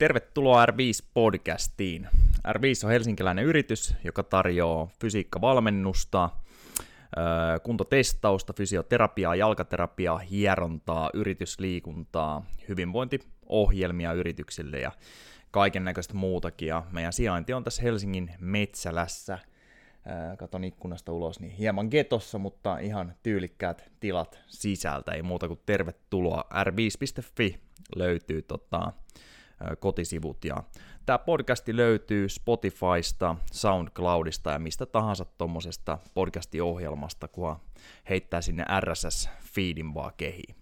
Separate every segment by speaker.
Speaker 1: Tervetuloa R5-podcastiin. R5 on helsinkiläinen yritys, joka tarjoaa fysiikkavalmennusta, kuntotestausta, fysioterapiaa, jalkaterapiaa, hierontaa, yritysliikuntaa, hyvinvointiohjelmia yrityksille ja kaiken näköistä muutakin. Ja meidän sijainti on tässä Helsingin Metsälässä. Katon ikkunasta ulos, niin hieman getossa, mutta ihan tyylikkäät tilat sisältä. Ei muuta kuin tervetuloa. r5.fi löytyy tota, kotisivut. Ja tämä podcasti löytyy Spotifysta, SoundCloudista ja mistä tahansa tuommoisesta podcastiohjelmasta, kun heittää sinne RSS-feedin vaan kehiin.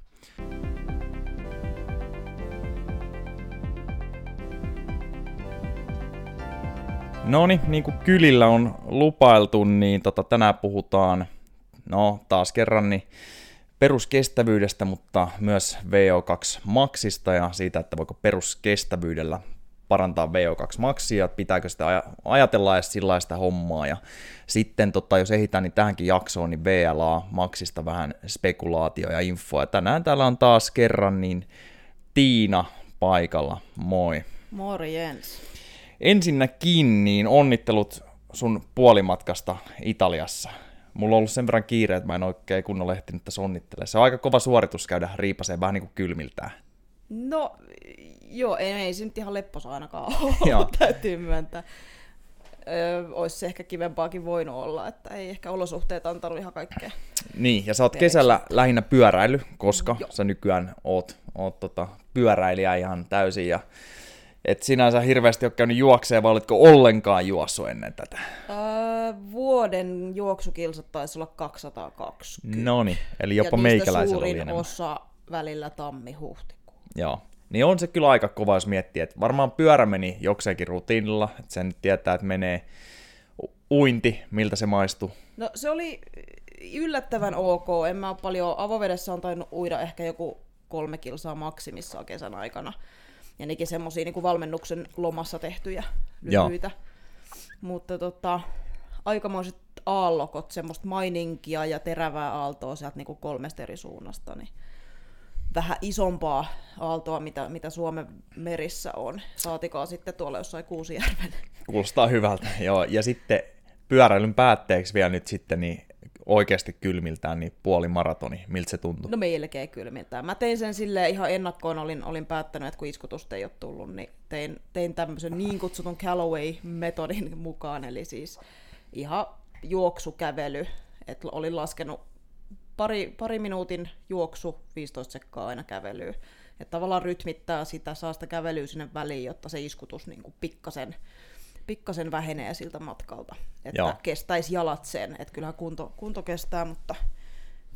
Speaker 1: No niin kuin kylillä on lupailtu, niin tota, tänään puhutaan, no taas kerran, niin peruskestävyydestä, mutta myös VO2 maksista ja siitä, että voiko peruskestävyydellä parantaa VO2-maksia, pitääkö sitä ajatella edes sillaista hommaa. Ja sitten tota, jos ehitään niin tähänkin jaksoon, niin VLA-maksista vähän spekulaatio ja infoa. Ja tänään täällä on taas kerran niin Tiina paikalla. Moi.
Speaker 2: Morjens.
Speaker 1: Ensinnäkin niin onnittelut sun puolimatkasta Italiassa. Mulla on ollut sen verran kiire, että mä en oikein kunnolla ehtinyt tässä onnittele. Se on aika kova suoritus käydä riipaseen vähän niin kuin kylmiltään.
Speaker 2: No, joo, ei, ei se nyt ihan lepposa ainakaan ole, täytyy myöntää. Öö, olisi se ehkä kivempaakin voinut olla, että ei ehkä olosuhteet antanut ihan kaikkea.
Speaker 1: Niin, ja sä oot kesällä lähinnä pyöräily, koska Joo. sä nykyään oot, oot tota, pyöräilijä ihan täysin, ja et sinänsä hirveästi ole käynyt juokseen, vai olitko ollenkaan juossut ennen tätä?
Speaker 2: Öö, vuoden juoksukilsat taisi olla 220.
Speaker 1: No niin, eli jopa ja meikäläisellä
Speaker 2: suurin
Speaker 1: oli enemmän.
Speaker 2: osa välillä tammi-huhtikuu.
Speaker 1: Joo, niin on se kyllä aika kova, jos miettii, että varmaan pyörä meni jokseenkin rutiinilla, että sen tietää, että menee uinti, miltä se maistuu.
Speaker 2: No se oli yllättävän ok, en mä ole paljon, avovedessä on tainnut uida ehkä joku kolme kilsaa maksimissaan kesän aikana ja nekin semmoisia niin valmennuksen lomassa tehtyjä lyhyitä. Mutta tota, aikamoiset aallokot, semmoista maininkia ja terävää aaltoa sieltä niin kuin kolmesta eri suunnasta, niin vähän isompaa aaltoa, mitä, mitä Suomen merissä on. Saatikaa sitten tuolla jossain Kuusijärven.
Speaker 1: Kuulostaa hyvältä, joo. Ja sitten pyöräilyn päätteeksi vielä nyt sitten, niin oikeasti kylmiltään, niin puoli maratoni, miltä se tuntui?
Speaker 2: No melkein kylmiltään. Mä tein sen sille ihan ennakkoon, olin, olin päättänyt, että kun iskutusta ei ole tullut, niin tein, tein tämmöisen niin kutsutun Callaway-metodin mukaan, eli siis ihan juoksukävely, että olin laskenut pari, pari minuutin juoksu, 15 sekkaa aina kävelyä. Että tavallaan rytmittää sitä, saa sitä kävelyä sinne väliin, jotta se iskutus niin kuin pikkasen pikkasen vähenee siltä matkalta, että Joo. kestäisi jalat sen, että kyllähän kunto, kunto kestää, mutta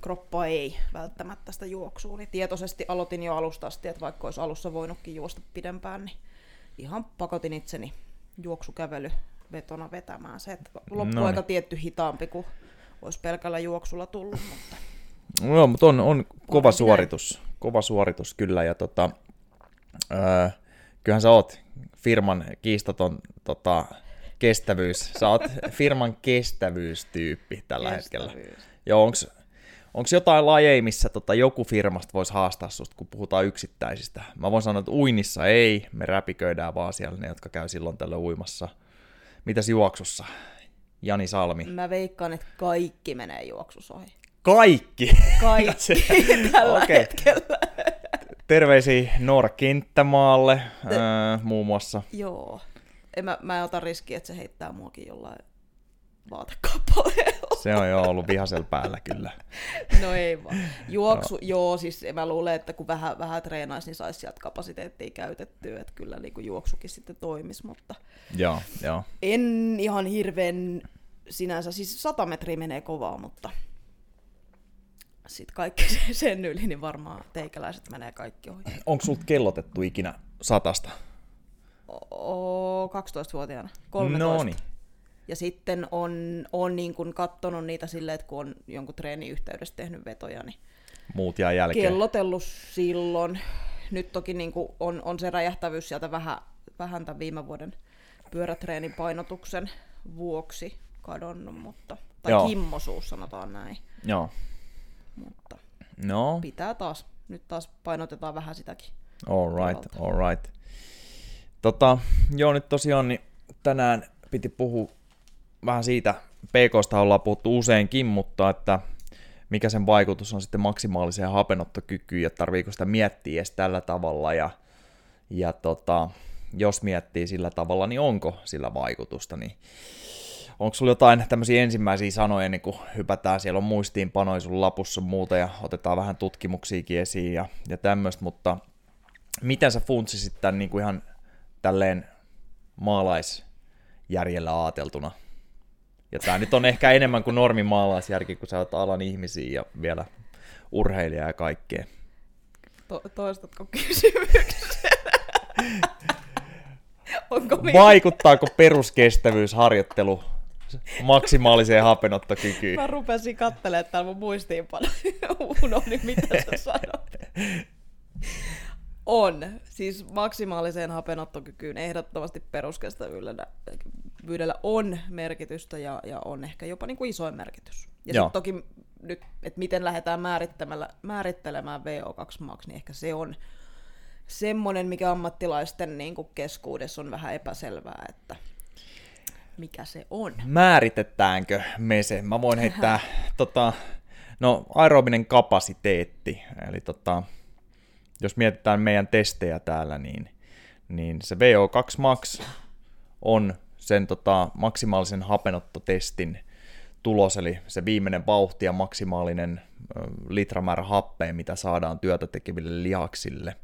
Speaker 2: kroppa ei välttämättä sitä juoksua, niin tietoisesti aloitin jo alusta asti, että vaikka olisi alussa voinutkin juosta pidempään, niin ihan pakotin itseni juoksukävely vetona vetämään se, että loppuaika no. tietty hitaampi kuin olisi pelkällä juoksulla tullut, mutta...
Speaker 1: No, mutta on, on kova suoritus, kova suoritus kyllä, ja tota, öö, kyllähän sä oot firman kiistaton tota, kestävyys. Sä oot firman kestävyystyyppi tällä Kestävyys. hetkellä. Joo, onks, onks jotain lajeja, missä tota, joku firmasta voisi haastaa susta, kun puhutaan yksittäisistä? Mä voin sanoa, että uinnissa ei, me räpiköidään vaan siellä ne, jotka käy silloin tällä uimassa. Mitäs juoksussa? Jani Salmi.
Speaker 2: Mä veikkaan, että kaikki menee juoksussa ohi.
Speaker 1: Kaikki?
Speaker 2: Kaikki tällä okay. hetkellä
Speaker 1: terveisiä Noora Kenttämaalle Te... ää, muun muassa.
Speaker 2: Joo. En mä, mä en ota riskiä, että se heittää muakin jollain vaatekappaleella.
Speaker 1: Se on jo ollut vihasel päällä kyllä.
Speaker 2: No ei vaan. Juoksu, joo. joo, siis mä luulen, että kun vähän, vähän treenaisi, niin saisi sieltä kapasiteettia käytettyä, että kyllä niin kuin juoksukin sitten toimisi, mutta
Speaker 1: joo, joo.
Speaker 2: en ihan hirveän sinänsä, siis 100 metriä menee kovaa, mutta sitten kaikki sen yli, niin varmaan teikäläiset menee kaikki ohi.
Speaker 1: Onko sulta kellotettu ikinä satasta?
Speaker 2: O, 12-vuotiaana, 13. Noni. Ja sitten on, on niin kuin kattonut niitä silleen, että kun on jonkun treenin yhteydessä tehnyt vetoja, niin
Speaker 1: Muut jää jälkeen.
Speaker 2: kellotellut silloin. Nyt toki niin kuin on, on se räjähtävyys sieltä vähän, vähän tämän viime vuoden pyörätreenin painotuksen vuoksi kadonnut, mutta, tai Joo. kimmosuus sanotaan näin.
Speaker 1: Joo.
Speaker 2: Mutta no. pitää taas, nyt taas painotetaan vähän sitäkin.
Speaker 1: All right, all right. Tota, joo, nyt tosiaan niin tänään piti puhua vähän siitä, PKsta ollaan puhuttu useinkin, mutta että mikä sen vaikutus on sitten maksimaaliseen hapenottokykyyn ja tarviiko sitä miettiä edes tällä tavalla ja, ja tota, jos miettii sillä tavalla, niin onko sillä vaikutusta, niin onko sulla jotain tämmöisiä ensimmäisiä sanoja, niin kun hypätään, siellä on muistiinpanoja sun lapussa muuta ja otetaan vähän tutkimuksiakin esiin ja, ja tämmöistä, mutta miten sä funtsisit tämän niin kuin ihan tälleen maalaisjärjellä aateltuna? Ja tämä nyt on ehkä enemmän kuin normi maalaisjärki, kun sä oot alan ihmisiä ja vielä urheilija ja kaikkea.
Speaker 2: To- toistatko kysymyksen?
Speaker 1: Onko Vaikuttaako peruskestävyysharjoittelu maksimaaliseen hapenottokykyyn?
Speaker 2: Mä rupesin katselemaan täällä mun muistiinpano. Unohdin, mitä sä sanot. On. Siis maksimaaliseen hapenottokykyyn ehdottomasti peruskestävyydellä on merkitystä ja, ja on ehkä jopa niin kuin isoin merkitys. Ja sitten toki nyt, että miten lähdetään määrittelemään VO2 max, niin ehkä se on semmoinen, mikä ammattilaisten niin kuin keskuudessa on vähän epäselvää, että mikä se on.
Speaker 1: Määritetäänkö me se? Mä voin heittää, tota, no aerobinen kapasiteetti, eli tota, jos mietitään meidän testejä täällä, niin, niin se VO2 max on sen tota, maksimaalisen hapenottotestin tulos, eli se viimeinen vauhti ja maksimaalinen litramäärä happea, mitä saadaan työtä tekeville lihaksille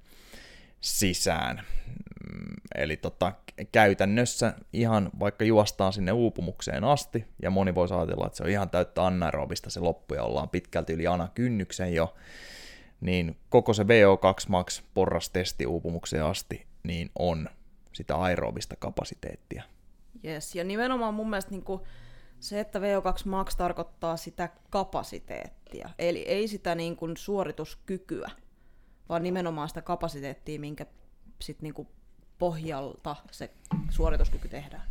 Speaker 1: sisään. Mm, eli tota, käytännössä ihan vaikka juostaan sinne uupumukseen asti, ja moni voi ajatella, että se on ihan täyttä anaerobista se loppu, ja ollaan pitkälti yli anakynnyksen jo, niin koko se VO2 max porrastesti uupumukseen asti, niin on sitä aerobista kapasiteettia.
Speaker 2: Yes, ja nimenomaan mun mielestä niin kuin se, että VO2 max tarkoittaa sitä kapasiteettia, eli ei sitä niin kuin suorituskykyä, vaan nimenomaan sitä kapasiteettia, minkä sit niin kuin pohjalta se suorituskyky tehdään.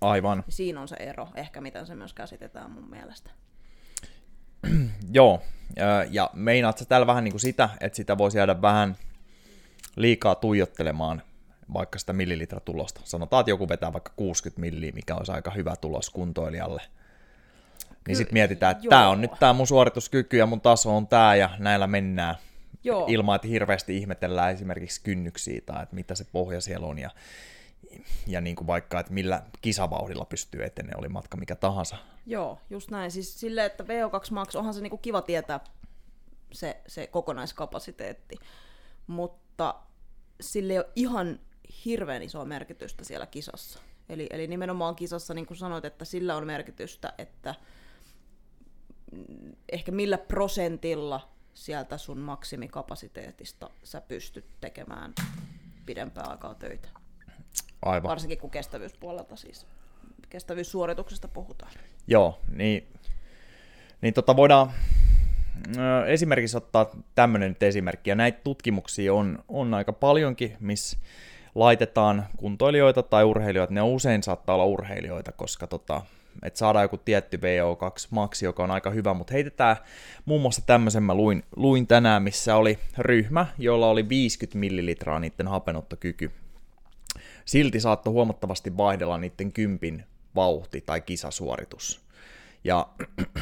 Speaker 1: Aivan.
Speaker 2: Siinä on se ero, ehkä miten se myös käsitetään mun mielestä.
Speaker 1: Joo, ja meinaat sä täällä vähän niin kuin sitä, että sitä voisi jäädä vähän liikaa tuijottelemaan vaikka sitä millilitratulosta. Sanotaan, että joku vetää vaikka 60 milliä, mikä olisi aika hyvä tulos kuntoilijalle. Niin sitten mietitään, että tämä on nyt tämä mun suorituskyky ja mun taso on tämä ja näillä mennään. Joo. Ilman, että hirveästi ihmetellään esimerkiksi kynnyksiä tai että mitä se pohja siellä on ja, ja niin kuin vaikka, että millä kisavauhdilla pystyy etenemään, oli matka mikä tahansa.
Speaker 2: Joo, just näin. Siis silleen, että VO2 max, onhan se niin kuin kiva tietää se, se kokonaiskapasiteetti, mutta sille ei ole ihan hirveän isoa merkitystä siellä kisassa. Eli, eli nimenomaan kisassa, niin kuin sanoit, että sillä on merkitystä, että ehkä millä prosentilla sieltä sun maksimikapasiteetista sä pystyt tekemään pidempää aikaa töitä.
Speaker 1: Aivan.
Speaker 2: Varsinkin kun kestävyyspuolelta siis, kestävyyssuorituksesta puhutaan.
Speaker 1: Joo, niin, niin tota voidaan esimerkiksi ottaa tämmöinen nyt esimerkki, ja näitä tutkimuksia on, on aika paljonkin, missä laitetaan kuntoilijoita tai urheilijoita, ne usein saattaa olla urheilijoita, koska tota, että saadaan joku tietty VO2 maksi, joka on aika hyvä, mutta heitetään muun muassa tämmöisen mä luin, luin tänään, missä oli ryhmä, jolla oli 50 millilitraa niiden hapenottokyky. Silti saattoi huomattavasti vaihdella niiden kympin vauhti tai kisasuoritus. Ja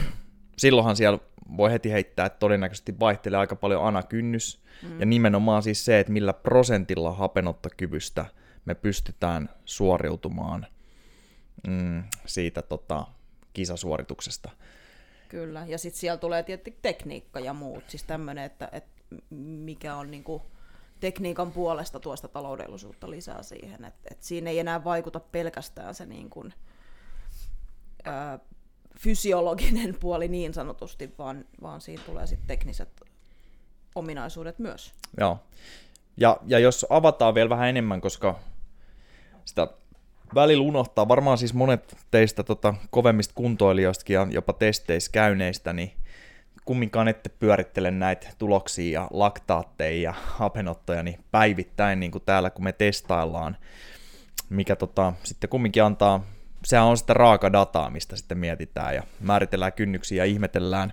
Speaker 1: silloinhan siellä voi heti heittää, että todennäköisesti vaihtelee aika paljon anakynnys, mm. ja nimenomaan siis se, että millä prosentilla hapenottokyvystä me pystytään suoriutumaan mm, siitä tota, kisasuorituksesta.
Speaker 2: Kyllä, ja sitten siellä tulee tietysti tekniikka ja muut, siis tämmöinen, että, että mikä on niinku tekniikan puolesta tuosta taloudellisuutta lisää siihen, että, että siinä ei enää vaikuta pelkästään se niin kuin, ää, fysiologinen puoli niin sanotusti, vaan, vaan siinä tulee sitten tekniset ominaisuudet myös.
Speaker 1: Joo. Ja, ja jos avataan vielä vähän enemmän, koska sitä välillä unohtaa, varmaan siis monet teistä tota, kovemmista kuntoilijoistakin ja jopa testeissä käyneistä, niin kumminkaan ette pyörittele näitä tuloksia ja laktaatteja ja hapenottoja niin päivittäin niin kuin täällä, kun me testaillaan, mikä tota, sitten kumminkin antaa sehän on sitä raaka dataa, mistä sitten mietitään ja määritellään kynnyksiä ja ihmetellään.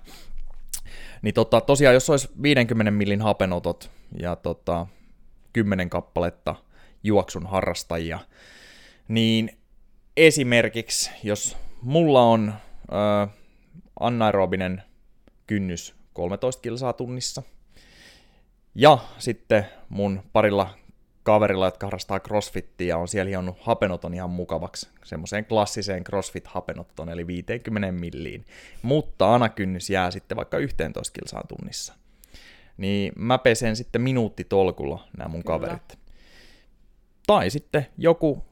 Speaker 1: Niin tota, tosiaan, jos olisi 50 millin hapenotot ja tota, 10 kappaletta juoksun harrastajia, niin esimerkiksi, jos mulla on ö, anaerobinen kynnys 13 kilsaa tunnissa, ja sitten mun parilla kaverilla, jotka harrastaa crossfittiä, on siellä hionnut hapenoton ihan mukavaksi, semmoiseen klassiseen crossfit-hapenottoon, eli 50 milliin. Mutta anakynnys jää sitten vaikka 11 kilsaan tunnissa. Niin mä pesen sitten minuuttitolkulla nämä mun Kyllä. kaverit. Tai sitten joku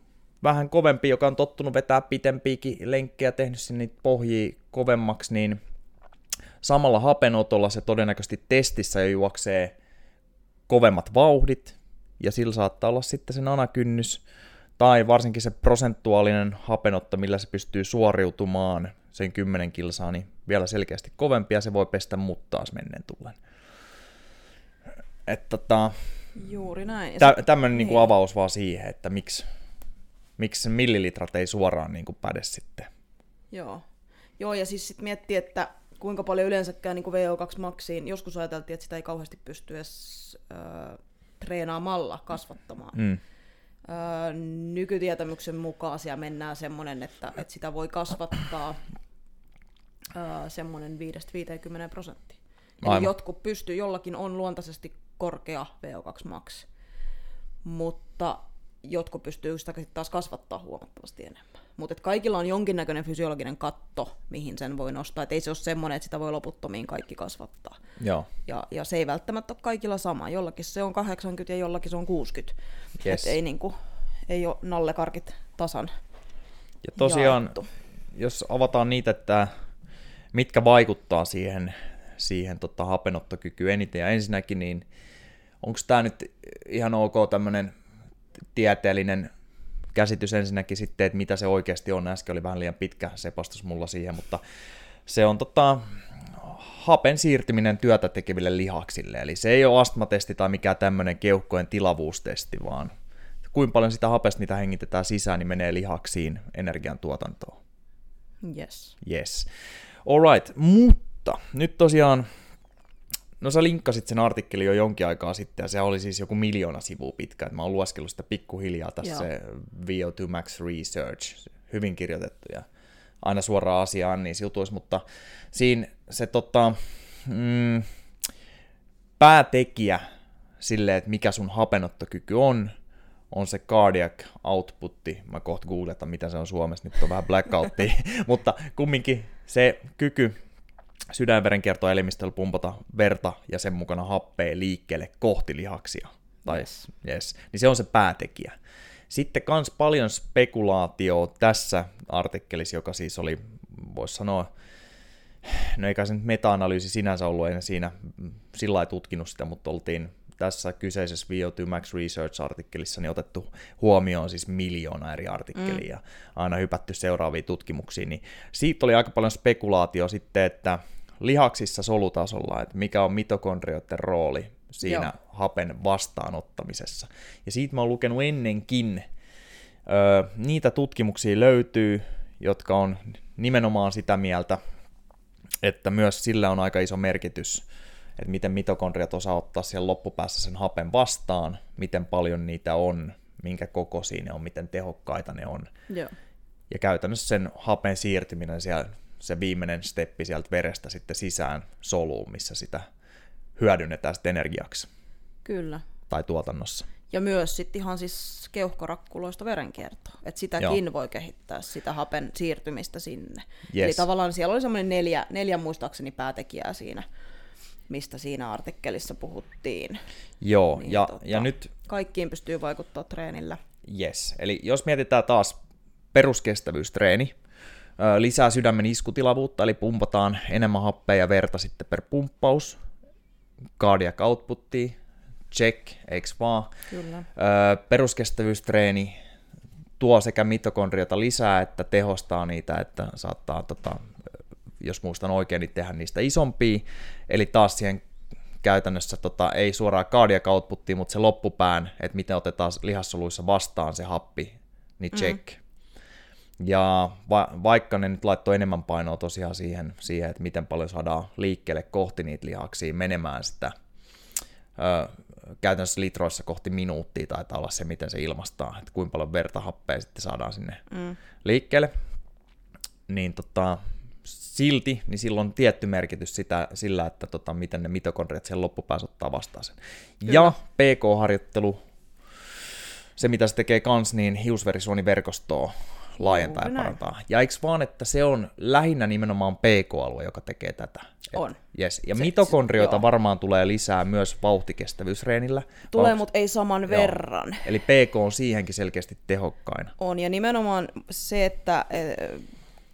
Speaker 1: vähän kovempi, joka on tottunut vetää pitempiäkin lenkkejä, tehnyt sinne pohjia kovemmaksi, niin samalla hapenotolla se todennäköisesti testissä jo juoksee kovemmat vauhdit, ja sillä saattaa olla sitten se anakynnys, tai varsinkin se prosentuaalinen hapenotto, millä se pystyy suoriutumaan sen 10 kilsaa, niin vielä selkeästi kovempi, ja se voi pestä mut taas menneen tullen. Että tota,
Speaker 2: Juuri näin.
Speaker 1: Tä, tämmöinen niin. Niin avaus vaan siihen, että miksi, miksi millilitrat ei suoraan niin kuin päde sitten.
Speaker 2: Joo. Joo, ja siis sitten miettii, että kuinka paljon yleensäkään niin VO2 maksiin, joskus ajateltiin, että sitä ei kauheasti pysty edes äh, treenaamalla kasvattamaan. Mm. Öö, nykytietämyksen mukaan siellä mennään semmoinen, että, että sitä voi kasvattaa öö, semmoinen 5-50 prosenttia. Eli jotkut pystyy, jollakin on luontaisesti korkea VO2 max, mutta jotkut pystyy sitä taas kasvattaa huomattavasti enemmän. Mutta kaikilla on jonkinnäköinen fysiologinen katto, mihin sen voi nostaa. Et ei se ole semmoinen, että sitä voi loputtomiin kaikki kasvattaa.
Speaker 1: Joo.
Speaker 2: Ja, ja se ei välttämättä ole kaikilla sama. Jollakin se on 80 ja jollakin se on 60. Yes. Et ei, niinku, ei ole nallekarkit tasan
Speaker 1: Ja tosiaan, jaettu. jos avataan niitä, että mitkä vaikuttaa siihen, siihen tota, hapenottokykyyn eniten. Ja ensinnäkin, niin onko tämä nyt ihan ok tämmöinen tieteellinen käsitys ensinnäkin sitten, että mitä se oikeasti on. Äsken oli vähän liian pitkä sepastus mulla siihen, mutta se on tota, hapen siirtyminen työtä tekeville lihaksille. Eli se ei ole astmatesti tai mikään tämmöinen keuhkojen tilavuustesti, vaan kuinka paljon sitä hapesta, mitä hengitetään sisään, niin menee lihaksiin energiantuotantoon.
Speaker 2: Yes.
Speaker 1: Yes. Alright, mutta nyt tosiaan No sä linkkasit sen artikkelin jo jonkin aikaa sitten, ja se oli siis joku miljoona sivua pitkä, että mä oon lueskellut sitä pikkuhiljaa tässä se VO2 Max Research, hyvin kirjoitettu ja aina suoraan asiaan niin jutuissa, mutta siinä se tota, mm, päätekijä sille, että mikä sun hapenottokyky on, on se cardiac outputti. Mä kohta googletan, mitä se on Suomessa, nyt on vähän blackoutti, mutta kumminkin se kyky sydänverenkiertoelimistöllä pumpata verta ja sen mukana happea liikkeelle kohti lihaksia. Tai, yes. Yes. Niin se on se päätekijä. Sitten kans paljon spekulaatio tässä artikkelissa, joka siis oli, voisi sanoa, no eikä se nyt meta-analyysi sinänsä ollut, en siinä sillä tutkinut sitä, mutta oltiin tässä kyseisessä VO2 Max Research-artikkelissa niin otettu huomioon siis miljoona eri artikkelia mm. ja aina hypätty seuraaviin tutkimuksiin, niin siitä oli aika paljon spekulaatio sitten, että lihaksissa solutasolla, että mikä on mitokondrioiden rooli siinä Joo. hapen vastaanottamisessa. Ja siitä mä oon lukenut ennenkin. Öö, niitä tutkimuksia löytyy, jotka on nimenomaan sitä mieltä, että myös sillä on aika iso merkitys, että miten mitokondriat osaa ottaa siellä loppupäässä sen hapen vastaan, miten paljon niitä on, minkä kokoisia ne on, miten tehokkaita ne on.
Speaker 2: Joo.
Speaker 1: Ja käytännössä sen hapen siirtyminen siellä se viimeinen steppi sieltä verestä sitten sisään soluun, missä sitä hyödynnetään sitten energiaksi.
Speaker 2: Kyllä.
Speaker 1: Tai tuotannossa.
Speaker 2: Ja myös sitten ihan siis keuhkorakkuloista verenkiertoa. Että sitäkin Joo. voi kehittää, sitä hapen siirtymistä sinne. Yes. Eli tavallaan siellä oli semmoinen neljä, neljä muistaakseni päätekijää siinä, mistä siinä artikkelissa puhuttiin.
Speaker 1: Joo, niin, ja, tota, ja nyt...
Speaker 2: Kaikkiin pystyy vaikuttaa treenillä.
Speaker 1: Yes, eli jos mietitään taas peruskestävyystreeni, lisää sydämen iskutilavuutta, eli pumpataan enemmän happea ja verta sitten per pumppaus. Cardiac outputti, check, eikö vaan?
Speaker 2: Kyllä.
Speaker 1: Peruskestävyystreeni tuo sekä mitokondriota lisää, että tehostaa niitä, että saattaa, tota, jos muistan oikein, niin tehdä niistä isompia. Eli taas siihen käytännössä tota, ei suoraan cardiac outputtiin, mutta se loppupään, että miten otetaan lihassoluissa vastaan se happi, niin check. Mm. Ja va- vaikka ne nyt laittoi enemmän painoa tosiaan siihen, siihen, että miten paljon saadaan liikkeelle kohti niitä lihaksia menemään sitä ö, käytännössä litroissa kohti minuuttia taitaa olla se, miten se ilmastaa, että kuinka paljon verta happea sitten saadaan sinne mm. liikkeelle. Niin tota, silti, niin silloin on tietty merkitys sitä, sillä, että tota, miten ne mitokondriat sen loppupäässä ottaa vastaan sen. Kyllä. Ja PK-harjoittelu, se mitä se tekee kans, niin hiusverisuoniverkostoa laajentaa Juuri ja parantaa. Näin. Ja eikö vaan, että se on lähinnä nimenomaan PK-alue, joka tekee tätä? Et,
Speaker 2: on.
Speaker 1: Yes. Ja se, mitokondrioita se, varmaan tulee lisää myös vauhtikestävyysreenillä.
Speaker 2: Tulee, Vauht... mutta ei saman joo. verran.
Speaker 1: Eli PK on siihenkin selkeästi tehokkain.
Speaker 2: On, ja nimenomaan se, että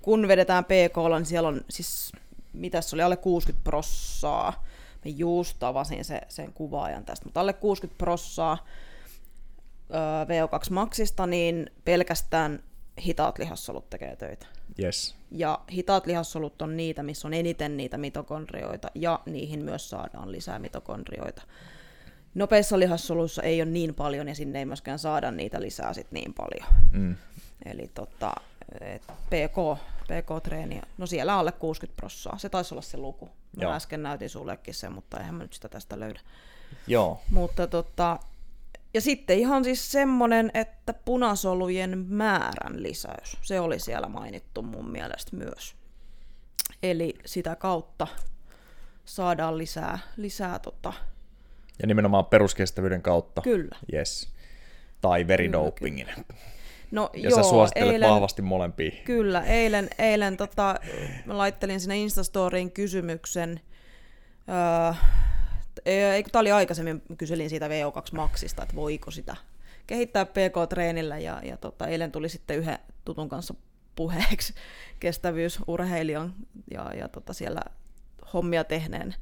Speaker 2: kun vedetään PK, niin siellä on siis, mitä se oli, alle 60 prossaa. Mä just avasin se, sen kuvaajan tästä, mutta alle 60 prossaa VO2 Maxista, niin pelkästään hitaat lihassolut tekee töitä.
Speaker 1: Yes.
Speaker 2: Ja hitaat lihassolut on niitä, missä on eniten niitä mitokondrioita, ja niihin myös saadaan lisää mitokondrioita. Nopeissa lihassoluissa ei ole niin paljon, ja sinne ei myöskään saada niitä lisää sit niin paljon. Mm. Eli tota, PK, PK-treeniä, no siellä alle 60 prossaa. Se taisi olla se luku. Mä Joo. äsken näytin sullekin sen, mutta eihän mä nyt sitä tästä löydä.
Speaker 1: Joo.
Speaker 2: Mutta tota, ja sitten ihan siis semmonen, että punasolujen määrän lisäys. Se oli siellä mainittu mun mielestä myös. Eli sitä kautta saadaan lisää, lisää tota...
Speaker 1: Ja nimenomaan peruskestävyyden kautta.
Speaker 2: Kyllä.
Speaker 1: Yes. Tai veridopingin.
Speaker 2: No
Speaker 1: ja
Speaker 2: joo,
Speaker 1: sä suosittelet eilen, vahvasti molempia.
Speaker 2: Kyllä, eilen, eilen tota, mä laittelin sinne Instastoriin kysymyksen, öö, eikö tämä oli aikaisemmin, kyselin siitä VO2 Maxista, että voiko sitä kehittää PK-treenillä, ja, ja tota, eilen tuli sitten yhden tutun kanssa puheeksi kestävyysurheilijan ja, ja tota, siellä hommia tehneen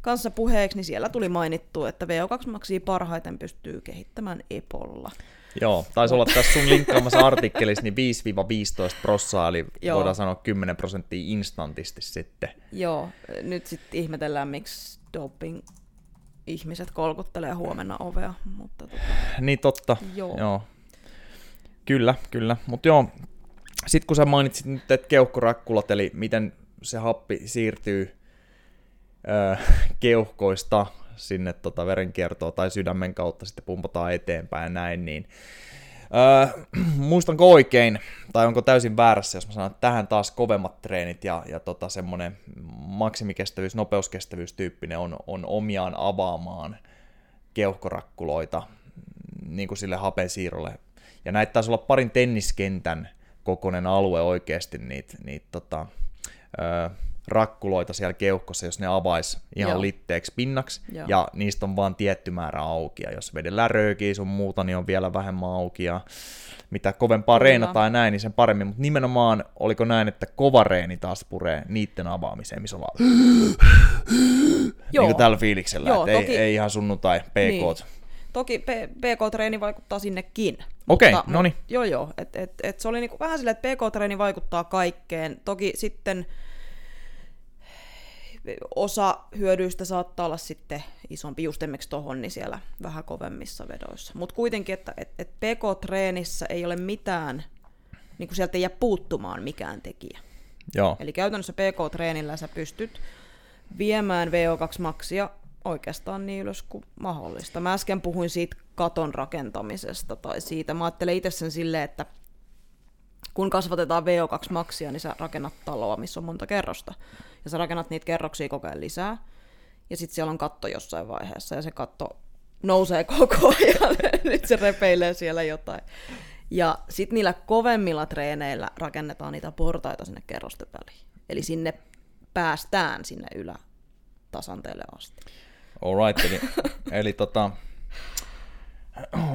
Speaker 2: kanssa puheeksi, niin siellä tuli mainittu, että VO2 Maxia parhaiten pystyy kehittämään Epolla.
Speaker 1: Joo, taisi olla tässä sun linkkaamassa artikkelissa niin 5-15 prossaa, eli Joo. voidaan sanoa 10 prosenttia instantisti sitten.
Speaker 2: Joo, nyt sitten ihmetellään, miksi doping ihmiset kolkuttelee huomenna ovea. Mutta tota...
Speaker 1: Niin totta, joo. joo. Kyllä, kyllä. Mutta joo, sitten kun sä mainitsit nyt, että keuhkorakkulat, eli miten se happi siirtyy öö, keuhkoista sinne tota verenkiertoon tai sydämen kautta sitten pumpataan eteenpäin ja näin, niin öö, muistanko oikein, tai onko täysin väärässä, jos mä sanon, että tähän taas kovemmat treenit ja, ja tota semmoinen maksimikestävyys, nopeuskestävyys tyyppinen on, on omiaan avaamaan keuhkorakkuloita niin kuin sille hapensiirrolle. Ja näitä taisi olla parin tenniskentän kokoinen alue oikeasti niitä, niitä tota, öö, rakkuloita siellä keuhkossa, jos ne avaisi ihan Joo. litteeksi pinnaksi, Joo. ja niistä on vain tietty määrä auki, ja jos vedellään röökiä sun muuta, niin on vielä vähemmän auki, ja mitä kovempaa Kyllä. reenataan näin, niin sen paremmin, mutta nimenomaan oliko näin, että kova reeni taas puree niiden avaamiseen, missä on vaan niin kuin tällä fiiliksellä, Joo, toki... ei, ei ihan sunnuntai PK. Niin.
Speaker 2: Toki PK-treeni vaikuttaa sinnekin.
Speaker 1: Okei, okay, no niin.
Speaker 2: Joo, joo. Et, et, et se oli niinku vähän silleen, että PK-treeni vaikuttaa kaikkeen. Toki sitten osa hyödyistä saattaa olla sitten isompi just esimerkiksi tohon, niin siellä vähän kovemmissa vedoissa. Mutta kuitenkin, että et, et PK-treenissä ei ole mitään, niin kuin sieltä ei jää puuttumaan mikään tekijä.
Speaker 1: Joo.
Speaker 2: Eli käytännössä PK-treenillä sä pystyt viemään VO2-maksia oikeastaan niin ylös kuin mahdollista. Mä äsken puhuin siitä katon rakentamisesta tai siitä. Mä ajattelen itse sen silleen, että kun kasvatetaan VO2-maksia, niin sä rakennat taloa, missä on monta kerrosta. Ja sä rakennat niitä kerroksia koko ajan lisää. Ja sitten siellä on katto jossain vaiheessa, ja se katto nousee koko ajan. Nyt se repeilee siellä jotain. Ja sitten niillä kovemmilla treeneillä rakennetaan niitä portaita sinne kerrosten väliin. Eli sinne päästään sinne ylätasanteelle asti.
Speaker 1: Alright, eli, eli tota,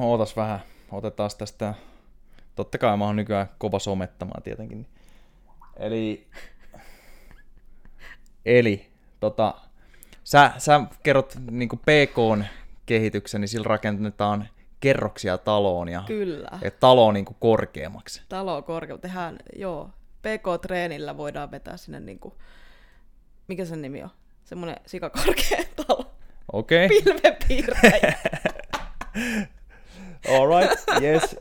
Speaker 1: ootas vähän, otetaan tästä Totta kai mä oon nykyään kova somettamaan tietenkin. Eli, eli tota, sä, sä kerrot niin PKn kehityksen, niin sillä rakennetaan kerroksia taloon ja
Speaker 2: Kyllä.
Speaker 1: Et talo on niin kuin korkeammaksi.
Speaker 2: Talo on korkeammaksi. Tehdään, joo, PK-treenillä voidaan vetää sinne, niin kuin, mikä sen nimi on? Semmoinen sikakorkea talo.
Speaker 1: Okei.
Speaker 2: Okay. Pilvepiirtäjä.
Speaker 1: Alright, yes.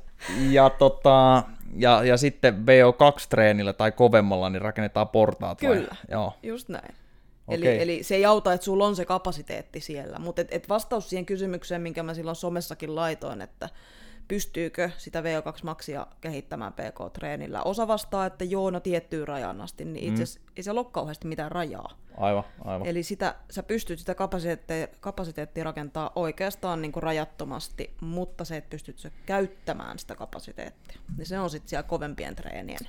Speaker 1: Ja, tota, ja, ja sitten VO2-treenillä tai kovemmalla niin rakennetaan portaat
Speaker 2: Kyllä,
Speaker 1: vai? Joo.
Speaker 2: just näin. Eli, eli se ei auta, että sulla on se kapasiteetti siellä. Mutta et, et vastaus siihen kysymykseen, minkä mä silloin somessakin laitoin, että pystyykö sitä VO2 maksia kehittämään PK-treenillä. Osa vastaa, että joo, no tiettyyn rajaan asti, niin itse asiassa ei se ole kauheasti mitään rajaa.
Speaker 1: Aivan, aivan.
Speaker 2: Eli sitä, sä pystyt sitä kapasiteettia, kapasiteettia rakentaa oikeastaan niin kuin rajattomasti, mutta se, että pystyt sä käyttämään sitä kapasiteettia, niin se on sitten siellä kovempien treenien.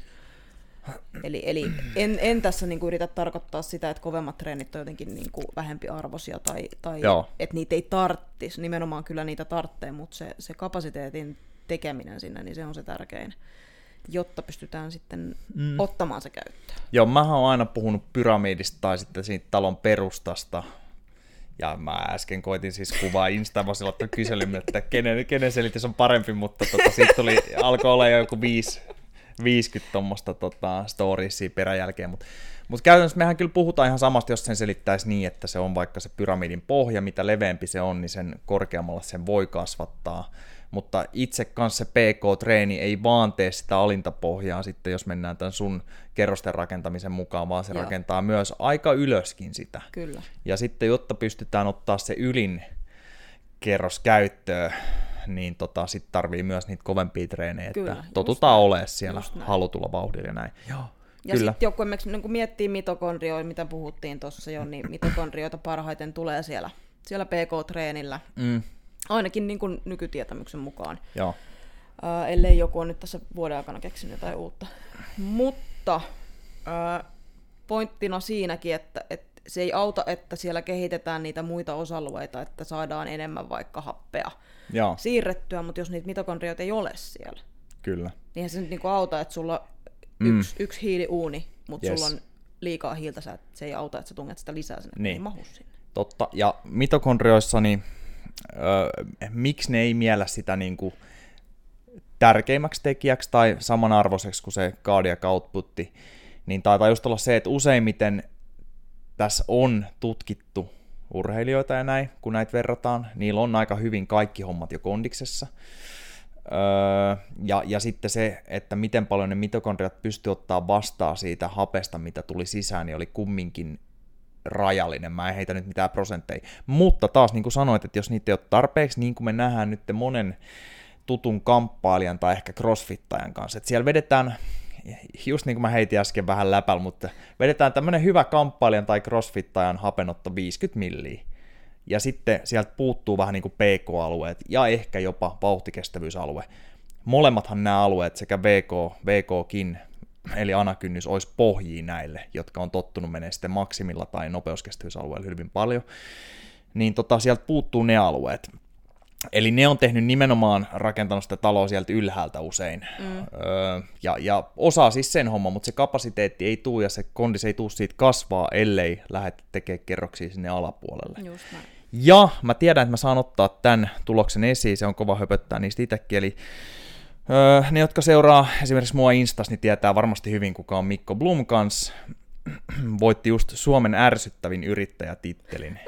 Speaker 2: Eli, eli en, en tässä niin kuin yritä tarkoittaa sitä, että kovemmat treenit on jotenkin niin kuin vähempi arvoisia tai, tai
Speaker 1: Joo.
Speaker 2: että niitä ei tarttisi. Nimenomaan kyllä niitä tarttee, mutta se, se kapasiteetin tekeminen sinne, niin se on se tärkein, jotta pystytään sitten mm. ottamaan se käyttöön.
Speaker 1: Joo, mä oon aina puhunut pyramidista tai sitten siitä talon perustasta. Ja mä äsken koitin siis kuvaa Insta, mä silloin kyselin, että kenen, kenen selitys on parempi, mutta tota, siitä tuli, alkoi olla jo joku 5, 50 tuommoista tota, storiesia peräjälkeen, mutta mut käytännössä mehän kyllä puhutaan ihan samasta, jos sen selittäisi niin, että se on vaikka se pyramidin pohja, mitä leveämpi se on, niin sen korkeammalla sen voi kasvattaa, mutta itse kanssa se PK-treeni ei vaan tee sitä alintapohjaa sitten, jos mennään tämän sun kerrosten rakentamisen mukaan, vaan se
Speaker 2: Joo.
Speaker 1: rakentaa myös aika ylöskin sitä.
Speaker 2: Kyllä.
Speaker 1: Ja sitten, jotta pystytään ottaa se ylin kerros käyttöön, niin tota, sit tarvii myös niitä kovempia treenejä,
Speaker 2: Kyllä,
Speaker 1: että totutaan
Speaker 2: näin,
Speaker 1: olemaan siellä halutulla vauhdilla ja näin. Joo,
Speaker 2: Ja sitten joku niin kun miettii mitokondrioita, mitä puhuttiin tuossa jo, niin mitokondrioita parhaiten tulee siellä, siellä PK-treenillä,
Speaker 1: Mm,
Speaker 2: ainakin niin kuin nykytietämyksen mukaan.
Speaker 1: joo,
Speaker 2: Ää, ellei joku on nyt tässä vuoden aikana keksinyt jotain uutta. Mutta ää, pointtina siinäkin, että, että se ei auta, että siellä kehitetään niitä muita osa-alueita, että saadaan enemmän vaikka happea
Speaker 1: joo,
Speaker 2: siirrettyä, mutta jos niitä mitokondrioita ei ole siellä, niin eihän se nyt niinku auta, että sulla
Speaker 1: Mm.
Speaker 2: on yksi, yksi hiiliuuni, mutta
Speaker 1: Yes.
Speaker 2: sulla on liikaa hiiltä, sä, se ei auta, että sä tunget sitä lisää sinne,
Speaker 1: Niin.
Speaker 2: niin. ei mahu sinne.
Speaker 1: Totta. Ja mitokondrioissa, niin öö, miksi ne ei miellä sitä niin kuin tärkeimmäksi tekijäksi tai samanarvoiseksi kuin se cardiac outputti, niin taitaa just olla se, että useimmiten tässä on tutkittu urheilijoita ja näin, kun näitä verrataan, niillä on aika hyvin kaikki hommat jo kondiksessa. Öö, ja, ja sitten se, että miten paljon ne mitokondriat pysty ottaa vastaan siitä hapesta, mitä tuli sisään, niin oli kumminkin rajallinen. Mä en heitä nyt mitään prosentteja. Mutta taas niin kuin sanoit, että jos niitä ei ole tarpeeksi, niin kuin me nähdään nyt monen tutun kamppailijan tai ehkä crossfittajan kanssa, että siellä vedetään, just niin kuin mä heitin äsken vähän läpällä, mutta vedetään tämmöinen hyvä kamppailijan tai crossfittajan hapenotto 50 milliä. Ja sitten sieltä puuttuu vähän niin kuin PK-alueet ja ehkä jopa vauhtikestävyysalue. Molemmathan nämä alueet, sekä VK, VKkin, eli anakynnys, olisi pohjia näille, jotka on tottunut menee sitten maksimilla tai nopeuskestävyysalueella hyvin paljon. Niin tota, sieltä puuttuu ne alueet. Eli ne on tehnyt nimenomaan rakentanut sitä taloa sieltä ylhäältä usein. Mm. Öö, ja, ja osaa siis sen homman, mutta se kapasiteetti ei tuu ja se kondis ei tuu siitä kasvaa, ellei lähde tekemään kerroksia sinne alapuolelle.
Speaker 2: Just näin.
Speaker 1: Ja mä tiedän, että mä saan ottaa tämän tuloksen esiin, se on kova höpöttää niistä itsekin, eli öö, ne, jotka seuraa esimerkiksi mua Instas, niin tietää varmasti hyvin, kuka on Mikko Blum kans. Voitti just Suomen ärsyttävin yrittäjätittelin.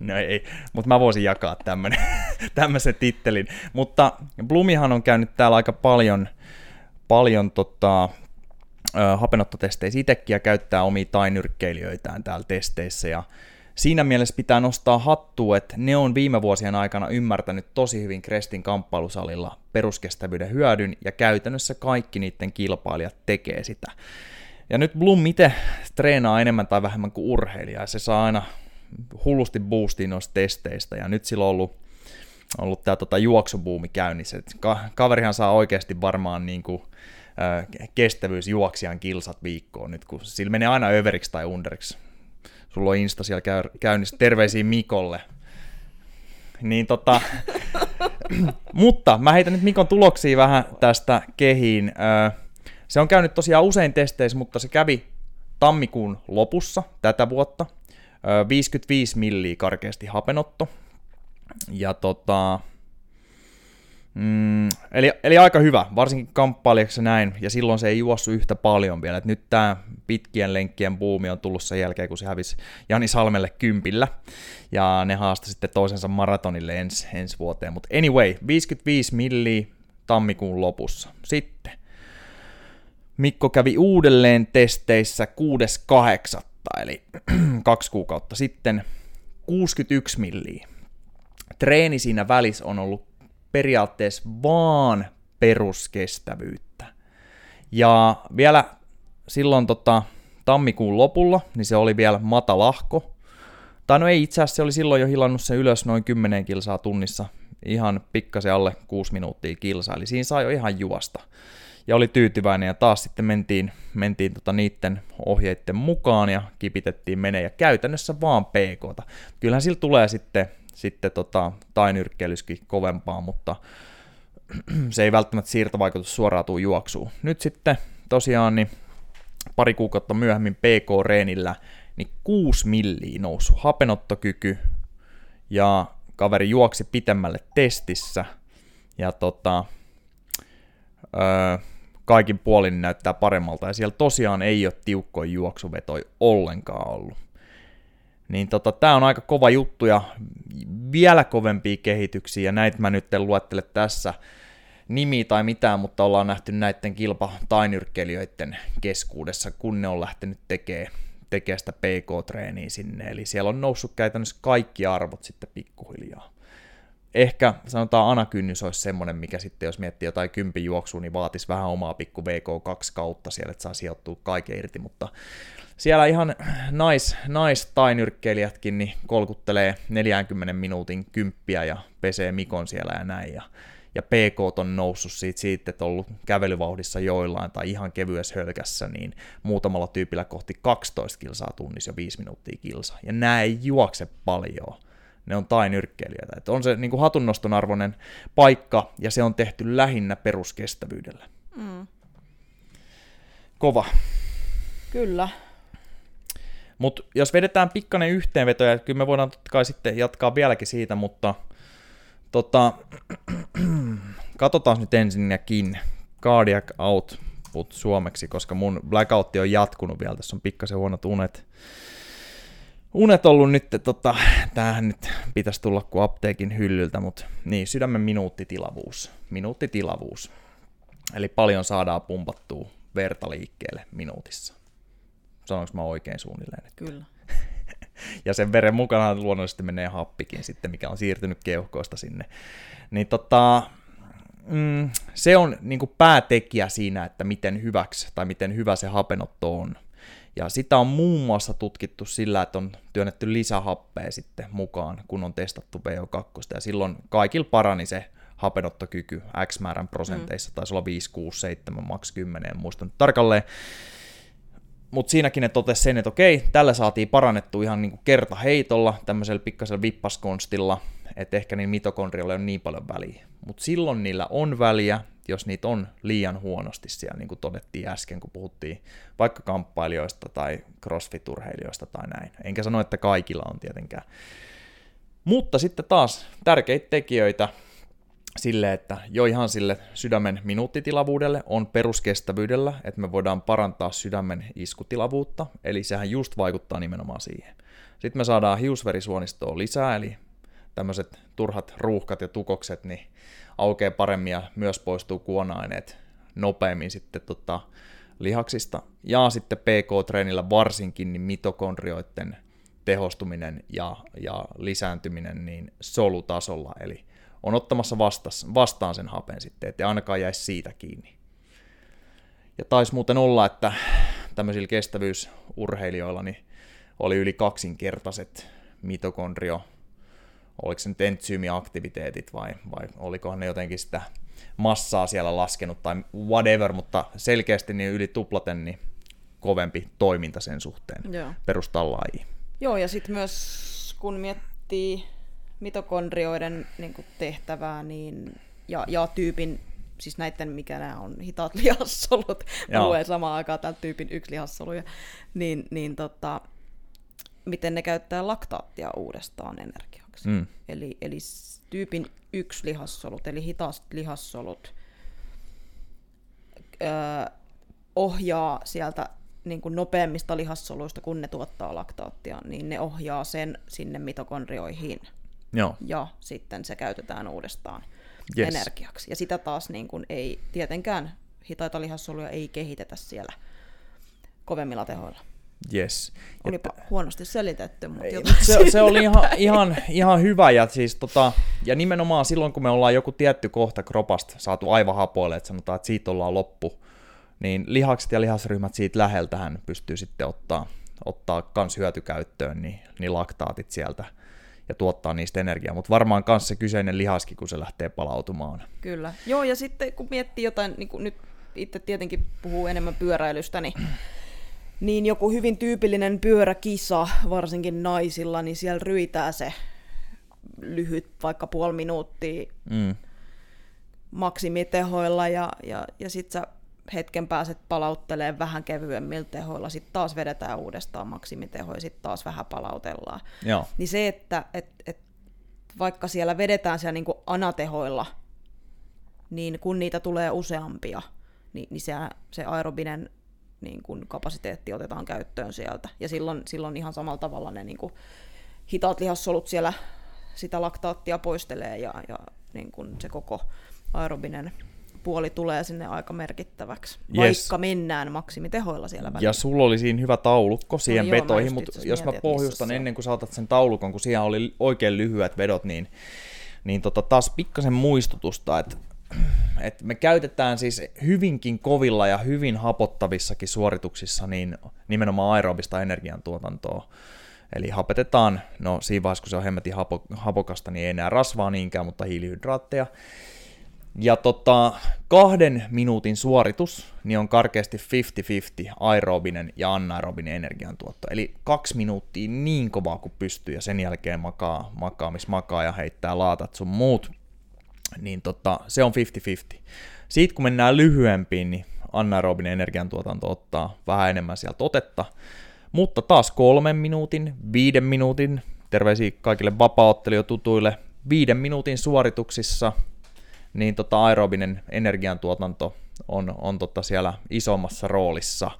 Speaker 1: No ei, mutta mä voisin jakaa tämmöisen tittelin. Mutta Blumihan on käynyt täällä aika paljon, paljon tota, hapenottotesteissä itsekin ja käyttää omia tainyrkkeilijöitään täällä testeissä ja siinä mielessä pitää nostaa hattua, että ne on viime vuosien aikana ymmärtänyt tosi hyvin Krestin kamppailusalilla peruskestävyyden hyödyn ja käytännössä kaikki niiden kilpailijat tekee sitä. Ja nyt Blum itse treenaa enemmän tai vähemmän kuin urheilija ja se saa aina hullusti boostia noista testeistä ja nyt sillä on ollut ollut tämä tota, juoksubuumi käynnissä. Et ka- kaverihan saa oikeasti varmaan niin kuin, äh, kestävyysjuoksijan kilsat viikkoon nyt, kun sillä menee aina överiksi tai underiksi. Sulla on Insta siellä käy- käynnissä. Terveisiä Mikolle. Niin tota, mutta mä heitän nyt Mikon tuloksia vähän tästä kehiin. Ö, Se on käynyt tosiaan usein testeissä, mutta se kävi tammikuun lopussa tätä vuotta. Ö, 55 milliä karkeasti hapenotto. Ja tota, Mm, eli, eli aika hyvä, varsinkin kamppailijaksi näin, ja silloin se ei juossut yhtä paljon vielä. Et nyt tämä pitkien lenkkien buumi on tullut sen jälkeen, kun se hävisi Jani Salmelle kympillä, ja ne haasta sitten toisensa maratonille ensi, ensi vuoteen. Mutta anyway, 55 milliä tammikuun lopussa. Sitten Mikko kävi uudelleen testeissä 6.8. kertaa, eli kaksi kuukautta sitten, 61 milliä. Treeni siinä välissä on ollut periaatteessa vaan peruskestävyyttä. Ja vielä silloin tota, tammikuun lopulla, niin se oli vielä matalahko. Tai no ei itse asiassa, se oli silloin jo hilannut sen ylös noin 10 kilsaa tunnissa, ihan pikkasen alle 6 minuuttia kilsaa, eli siinä sai jo ihan juosta. Ja oli tyytyväinen ja taas sitten mentiin, mentiin tota niiden ohjeiden mukaan ja kipitettiin menee. Ja käytännössä vaan pk Kyllähän sillä tulee sitten, sitten tota, tainyrkkeilyskin kovempaa, mutta se ei välttämättä siirtovaikutus suoraan tuu juoksuun. Nyt sitten tosiaan niin pari kuukautta myöhemmin PK-reenillä niin 6 milliä nousu. Hapenottokyky ja kaveri juoksi pitemmälle testissä. Ja tota, öö, kaikin puolin näyttää paremmalta ja siellä tosiaan ei ole tiukkoja juoksuvetoja ollenkaan ollut. Niin tota, tää on aika kova juttu ja vielä kovempia kehityksiä ja näitä mä nyt en luettele tässä nimi tai mitään, mutta ollaan nähty näiden kilpa- tai nyrkkeilijöiden keskuudessa, kun ne on lähtenyt tekemään tekee sitä PK-treeniä sinne, eli siellä on noussut käytännössä kaikki arvot sitten pikkuhiljaa. Ehkä sanotaan anakynnys olisi semmoinen, mikä sitten jos miettii jotain kympijuoksua, niin vaatisi vähän omaa pikku VK2 kautta siellä, että saa sijoittua kaiken irti, mutta siellä ihan nais, nais tai niin kolkuttelee 40 minuutin kymppiä ja pesee Mikon siellä ja näin, ja ja PK on noussut siitä, siitä, että on ollut kävelyvauhdissa joillain tai ihan kevyessä hölkässä, niin muutamalla tyypillä kohti 12 kilsaa tunnissa jo 5 minuuttia kilsa. Ja nämä ei juokse paljon. Ne on tai nyrkkeilijöitä. Että on se niin kuin hatunnoston arvoinen paikka, ja se on tehty lähinnä peruskestävyydellä. Mm. Kova.
Speaker 2: Kyllä.
Speaker 1: Mutta jos vedetään pikkainen yhteenveto, ja kyllä me voidaan totta kai sitten jatkaa vieläkin siitä, mutta tota, katsotaan nyt ensinnäkin cardiac output suomeksi, koska mun blackout on jatkunut vielä, tässä on pikkasen huonot unet. Unet ollut nyt, tota, tämähän nyt pitäisi tulla kuin apteekin hyllyltä, mutta niin, sydämen minuuttitilavuus. Minuuttitilavuus. Eli paljon saadaan pumpattua verta liikkeelle minuutissa. Sanoinko mä oikein suunnilleen? Että...
Speaker 2: Kyllä.
Speaker 1: ja sen veren mukana luonnollisesti menee happikin sitten, mikä on siirtynyt keuhkoista sinne. Niin tota, mm, se on niin päätekijä siinä, että miten hyväksi tai miten hyvä se hapenotto on. Ja sitä on muun muassa tutkittu sillä, että on työnnetty lisähappea sitten mukaan, kun on testattu VO2, ja silloin kaikilla parani se hapenottokyky X määrän prosenteissa, mm. taisi olla 5, 6, 7, maks 10, en muista nyt tarkalleen. Mutta siinäkin ne totesi sen, että okei, tällä saatiin parannettu ihan niin kerta heitolla, tämmöisellä pikkaisella vippaskonstilla, että ehkä niin mitokondrioilla on niin paljon väliä. Mutta silloin niillä on väliä, jos niitä on liian huonosti siellä, niin kuin todettiin äsken, kun puhuttiin vaikka kamppailijoista tai crossfit-urheilijoista tai näin. Enkä sano, että kaikilla on tietenkään. Mutta sitten taas tärkeitä tekijöitä sille, että jo ihan sille sydämen minuuttitilavuudelle on peruskestävyydellä, että me voidaan parantaa sydämen iskutilavuutta, eli sehän just vaikuttaa nimenomaan siihen. Sitten me saadaan hiusverisuonistoa lisää, eli tämmöiset turhat ruuhkat ja tukokset niin aukeaa paremmin ja myös poistuu kuona-aineet nopeammin sitten tota, lihaksista. Ja sitten PK-treenillä varsinkin niin mitokondrioiden tehostuminen ja, ja lisääntyminen niin solutasolla, eli on ottamassa vastas, vastaan sen hapen sitten, ettei ainakaan jäisi siitä kiinni. Ja taisi muuten olla, että tämmöisillä kestävyysurheilijoilla niin oli yli kaksinkertaiset mitokondrio oliko se nyt entsyymiaktiviteetit vai, vai olikohan ne jotenkin sitä massaa siellä laskenut tai whatever, mutta selkeästi niin yli tuplaten niin kovempi toiminta sen suhteen Joo. perustaa
Speaker 2: Joo, ja sitten myös kun miettii mitokondrioiden niin tehtävää niin, ja, ja tyypin, siis näiden mikä nämä on hitaat lihassolut, luen samaan aikaan tämän tyypin yksi lihassoluja, niin, niin tota, miten ne käyttää laktaattia uudestaan energiaa lihaksi. Mm. Eli, eli tyypin yksi lihassolut, eli hitaat lihassolut, öö, ohjaa sieltä niin kuin nopeammista lihassoluista, kun ne tuottaa laktaattia, niin ne ohjaa sen sinne mitokondrioihin.
Speaker 1: Joo.
Speaker 2: Ja sitten se käytetään uudestaan yes. energiaksi. Ja sitä taas niin kuin ei, tietenkään hitaita lihassoluja ei kehitetä siellä kovemmilla tehoilla.
Speaker 1: Yes.
Speaker 2: Olipa että, huonosti selitetty, mutta
Speaker 1: ei, se, se, oli ihan, ihan, ihan hyvä, ja, siis, tota, ja nimenomaan silloin, kun me ollaan joku tietty kohta kropasta saatu aivan hapoille, että sanotaan, että siitä ollaan loppu, niin lihakset ja lihasryhmät siitä läheltähän pystyy sitten ottaa, ottaa kans hyötykäyttöön, niin, niin laktaatit sieltä ja tuottaa niistä energiaa, mutta varmaan myös se kyseinen lihaskin, kun se lähtee palautumaan.
Speaker 2: Kyllä. Joo, ja sitten kun miettii jotain, niin kuin nyt itse tietenkin puhuu enemmän pyöräilystä, niin, niin joku hyvin tyypillinen pyöräkisa, varsinkin naisilla, niin siellä ryitää se lyhyt, vaikka puoli minuuttia mm. maksimitehoilla, ja, ja, ja sitten sä hetken pääset palauttelee vähän kevyemmillä tehoilla, sitten taas vedetään uudestaan maksimiteho ja sitten taas vähän palautellaan.
Speaker 1: Joo.
Speaker 2: Niin se, että et, et, vaikka siellä vedetään siellä niinku anatehoilla, niin kun niitä tulee useampia, niin, niin se, se aerobinen niin kun kapasiteetti otetaan käyttöön sieltä. Ja silloin, silloin ihan samalla tavalla ne niin kun hitaat lihassolut siellä sitä laktaattia poistelee ja, ja niin kun se koko aerobinen puoli tulee sinne aika merkittäväksi, yes. vaikka mennään maksimitehoilla siellä välillä.
Speaker 1: Ja sulla oli siinä hyvä taulukko siihen no, vetoihin, mutta jos mä pohjustan ennen kuin saatat sen taulukon, kun siellä oli oikein lyhyet vedot, niin, niin tota, taas pikkasen muistutusta, että että me käytetään siis hyvinkin kovilla ja hyvin hapottavissakin suorituksissa niin nimenomaan aerobista energiantuotantoa. Eli hapetetaan, no siinä vaiheessa kun se on hemmetin hapo, hapokasta, niin ei enää rasvaa niinkään, mutta hiilihydraatteja. Ja tota, kahden minuutin suoritus niin on karkeasti 50-50 aerobinen ja anaerobinen energiantuotto. Eli kaksi minuuttia niin kovaa kuin pystyy ja sen jälkeen makaa, makaamis makaa ja heittää laatat sun muut. Niin tota, se on 50-50. Siitä kun mennään lyhyempiin, niin anaerobinen energiantuotanto ottaa vähän enemmän sieltä otetta. Mutta taas kolmen minuutin, viiden minuutin, terveisiä kaikille vapaaottelijotutuille, viiden minuutin suorituksissa – niin tota aerobinen energiantuotanto on, on tota siellä isommassa roolissa.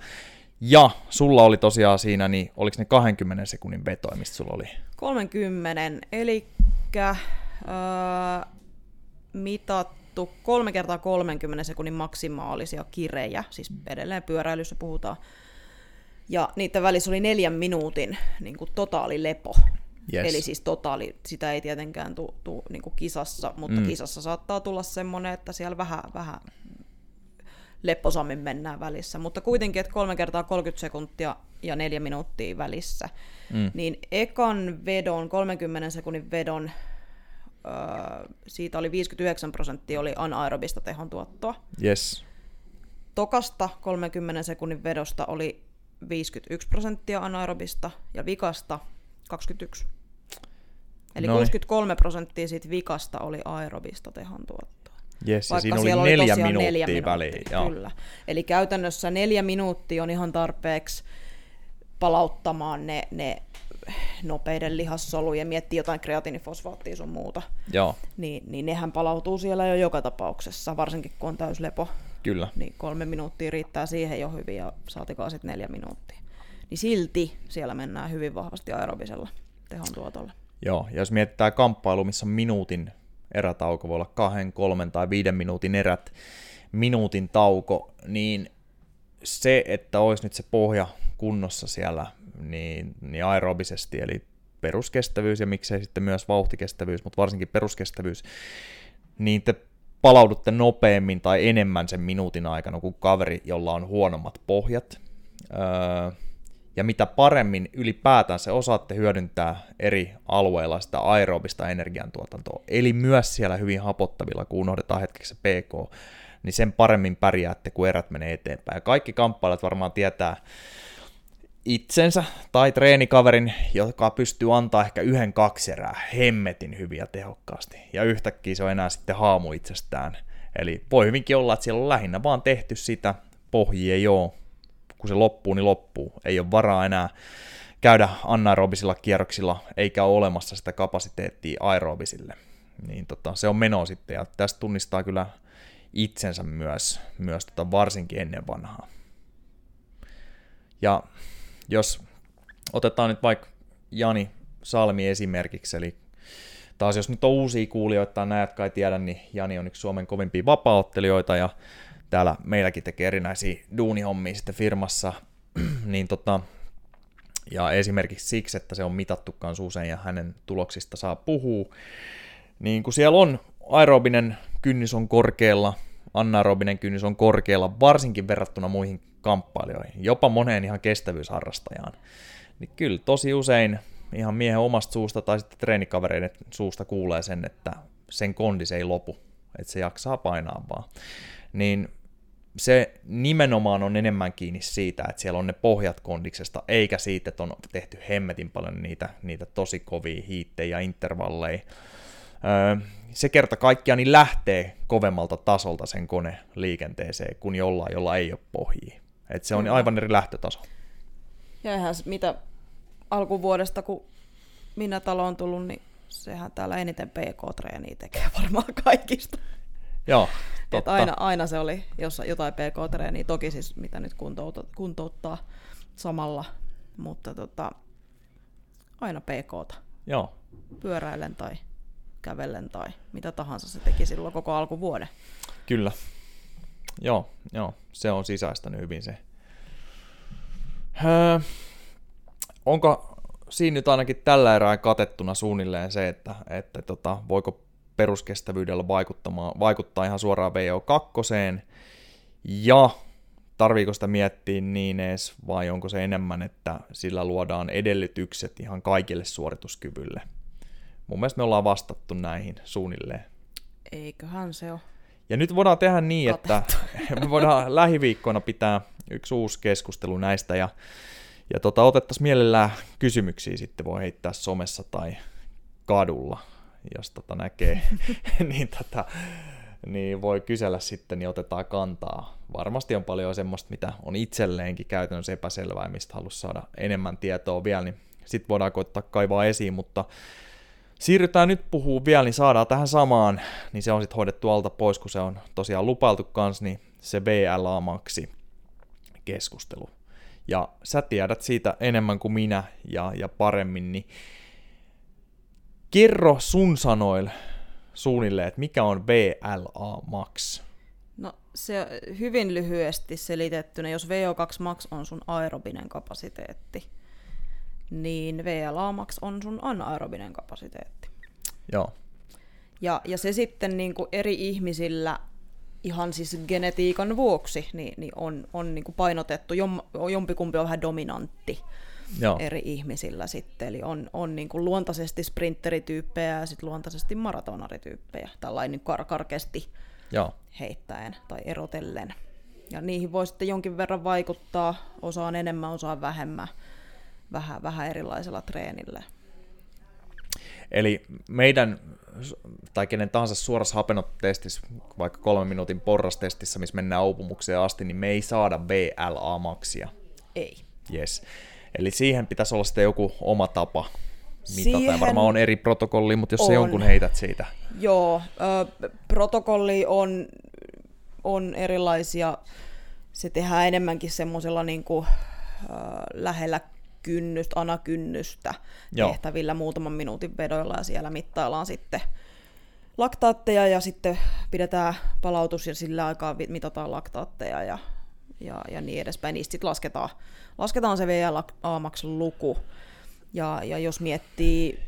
Speaker 1: Ja sulla oli tosiaan siinä, niin oliko ne 20 sekunnin vetoja, mistä sulla oli?
Speaker 2: 30, eli äh, mitattu 3 kertaa 30 sekunnin maksimaalisia kirejä, siis edelleen pyöräilyssä puhutaan. Ja niiden välissä oli neljän minuutin niin kuin totaali lepo. Yes. Eli siis totaali, sitä ei tietenkään tule tu, niin kisassa, mutta mm. kisassa saattaa tulla semmoinen, että siellä vähän, vähän lepposammin mennään välissä. Mutta kuitenkin, että kolme kertaa 30 sekuntia ja neljä minuuttia välissä. Mm. Niin ekan vedon, 30 sekunnin vedon, siitä oli 59 prosenttia oli anaerobista tehon tuottoa.
Speaker 1: Yes.
Speaker 2: Tokasta 30 sekunnin vedosta oli 51 prosenttia anaerobista ja vikasta 21. Eli Noin. 63 prosenttia siitä vikasta oli aerobista tehon tuottoa.
Speaker 1: Yes, Vaikka siinä oli neljä oli minuuttia, neljä minuuttia väliin.
Speaker 2: Joo. Kyllä. Eli käytännössä neljä minuuttia on ihan tarpeeksi palauttamaan ne, ne nopeiden lihassolujen, miettii jotain kreatinifosfaattia sun muuta,
Speaker 1: Joo.
Speaker 2: Niin, niin nehän palautuu siellä jo joka tapauksessa, varsinkin kun on täyslepo.
Speaker 1: Kyllä.
Speaker 2: Niin kolme minuuttia riittää siihen jo hyvin ja saatikaan sitten neljä minuuttia. Niin silti siellä mennään hyvin vahvasti aerobisella tehon tuotolla.
Speaker 1: Joo, ja jos mietitään kamppailu, missä minuutin erätauko, voi olla kahden, kolmen tai viiden minuutin erät, minuutin tauko, niin se, että olisi nyt se pohja kunnossa siellä, niin, niin aerobisesti, eli peruskestävyys ja miksei sitten myös vauhtikestävyys, mutta varsinkin peruskestävyys, niin te palaudutte nopeammin tai enemmän sen minuutin aikana kuin kaveri, jolla on huonommat pohjat. Öö, ja mitä paremmin ylipäätään se osaatte hyödyntää eri alueilla sitä aerobista energiantuotantoa, eli myös siellä hyvin hapottavilla, kun unohdetaan hetkeksi se PK, niin sen paremmin pärjäätte, kun erät menee eteenpäin. Ja kaikki kamppailijat varmaan tietää itsensä tai treenikaverin, joka pystyy antaa ehkä yhden kaksi erää hemmetin hyviä tehokkaasti. Ja yhtäkkiä se on enää sitten haamu itsestään. Eli voi hyvinkin olla, että siellä on lähinnä vaan tehty sitä, pohji ei ole, kun se loppuu, niin loppuu. Ei ole varaa enää käydä anaerobisilla kierroksilla, eikä ole olemassa sitä kapasiteettia aerobisille. Niin tota, se on meno sitten, ja tästä tunnistaa kyllä itsensä myös, myös tota varsinkin ennen vanhaa. Ja jos otetaan nyt vaikka Jani Salmi esimerkiksi, eli taas jos nyt on uusia kuulijoita näet kai tiedä, niin Jani on yksi Suomen kovimpia vapaaottelijoita ja täällä meilläkin tekee erinäisiä duunihommia sitten firmassa, niin tota, Ja esimerkiksi siksi, että se on mitattu kanssa usein ja hänen tuloksista saa puhua, niin kun siellä on aerobinen kynnys on korkealla, anaerobinen kynnys on korkealla, varsinkin verrattuna muihin kamppailijoihin, jopa moneen ihan kestävyysharrastajaan, niin kyllä tosi usein ihan miehen omasta suusta tai sitten treenikavereiden suusta kuulee sen, että sen kondis ei lopu, että se jaksaa painaa vaan. Niin se nimenomaan on enemmän kiinni siitä, että siellä on ne pohjat kondiksesta, eikä siitä, että on tehty hemmetin paljon niitä, niitä tosi kovia hiittejä ja intervalleja. Se kerta kaikkiaan niin lähtee kovemmalta tasolta sen kone liikenteeseen kuin jollain, jolla ei ole pohjia. Et se on aivan eri lähtötaso.
Speaker 2: Ja eihän mitä alkuvuodesta, kun minä talo on tullut, niin sehän täällä eniten PK-treeniä tekee varmaan kaikista.
Speaker 1: Joo,
Speaker 2: totta. aina, aina se oli jos, jotain PK-treeniä, toki siis mitä nyt kuntouttaa, kuntouttaa samalla, mutta tota, aina PKta.
Speaker 1: Joo.
Speaker 2: Pyöräilen tai kävellen tai mitä tahansa se teki silloin koko alkuvuoden.
Speaker 1: Kyllä. Joo, joo, se on sisäistänyt hyvin se. Öö, onko siinä nyt ainakin tällä erää katettuna suunnilleen se, että, että tota, voiko peruskestävyydellä vaikuttaa ihan suoraan VO2, ja tarviiko sitä miettiä niin edes, vai onko se enemmän, että sillä luodaan edellytykset ihan kaikille suorituskyvylle? Mun mielestä me ollaan vastattu näihin suunnilleen.
Speaker 2: Eiköhän se ole.
Speaker 1: Ja nyt voidaan tehdä niin, Katettu. että me voidaan lähiviikkoina pitää yksi uusi keskustelu näistä, ja ja tota, otettaisiin mielellään kysymyksiä sitten voi heittää somessa tai kadulla, jos tota näkee, niin, tota, niin voi kysellä sitten, niin otetaan kantaa. Varmasti on paljon semmoista, mitä on itselleenkin käytännössä epäselvää mistä haluaisi saada enemmän tietoa vielä, niin sitten voidaan koittaa kaivaa esiin, mutta siirrytään nyt puhuu vielä, niin saadaan tähän samaan, niin se on sitten hoidettu alta pois, kun se on tosiaan lupailtu kanssa, niin se VLA-maksi keskustelu ja sä tiedät siitä enemmän kuin minä ja, ja paremmin, niin kerro sun sanoil suunnilleen, että mikä on VLA Max?
Speaker 2: No se hyvin lyhyesti selitettynä, jos VO2 Max on sun aerobinen kapasiteetti, niin VLA Max on sun anaerobinen kapasiteetti.
Speaker 1: Joo.
Speaker 2: Ja, ja se sitten niin kuin eri ihmisillä ihan siis genetiikan vuoksi niin, niin on, on niin kuin painotettu, jom, jompikumpi on vähän dominantti Joo. eri ihmisillä sitten, eli on, on niin kuin luontaisesti sprinterityyppejä ja sitten luontaisesti maratonarityyppejä, tällainen niin kar- karkeasti Joo. heittäen tai erotellen. Ja niihin voi sitten jonkin verran vaikuttaa, osaan enemmän, osaan vähemmän, vähän, vähän erilaisella treenillä.
Speaker 1: Eli meidän tai kenen tahansa suorassa hapenotestissä, vaikka kolmen minuutin porrastestissä, missä mennään uupumukseen asti, niin me ei saada VLA-maksia.
Speaker 2: Ei.
Speaker 1: Yes. Eli siihen pitäisi olla sitten joku oma tapa mitata. Siihen... varmaan on eri protokolli, mutta jos on. se jonkun heität siitä.
Speaker 2: Joo, ö, protokolli on, on erilaisia. Se tehdään enemmänkin semmoisella niin kuin, ö, lähellä kynnystä, anakynnystä Joo. tehtävillä muutaman minuutin vedoilla ja siellä mittaillaan sitten laktaatteja ja sitten pidetään palautus ja sillä aikaa mitataan laktaatteja ja, ja, ja niin edespäin. Niistä sitten lasketaan, lasketaan se VLA-luku. Ja, ja jos miettii,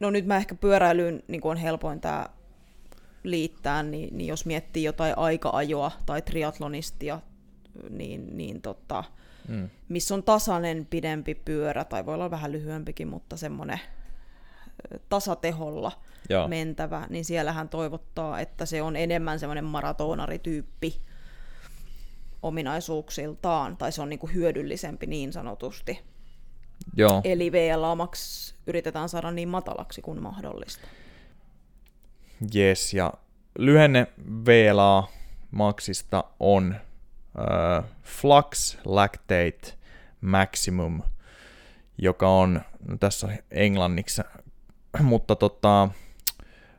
Speaker 2: no nyt mä ehkä pyöräilyyn niin on helpoin tämä liittää, niin, niin jos miettii jotain aika-ajoa tai triatlonistia, niin, niin tota, mm. missä on tasainen pidempi pyörä, tai voi olla vähän lyhyempikin, mutta semmoinen tasateholla Joo. mentävä, niin siellähän toivottaa, että se on enemmän semmoinen maratonarityyppi ominaisuuksiltaan, tai se on niinku hyödyllisempi niin sanotusti.
Speaker 1: Joo.
Speaker 2: Eli VLA Max yritetään saada niin matalaksi kuin mahdollista.
Speaker 1: Yes, ja lyhenne VLA Maxista on uh, Flux Lactate Maximum, joka on, no tässä englanniksi, mutta tota,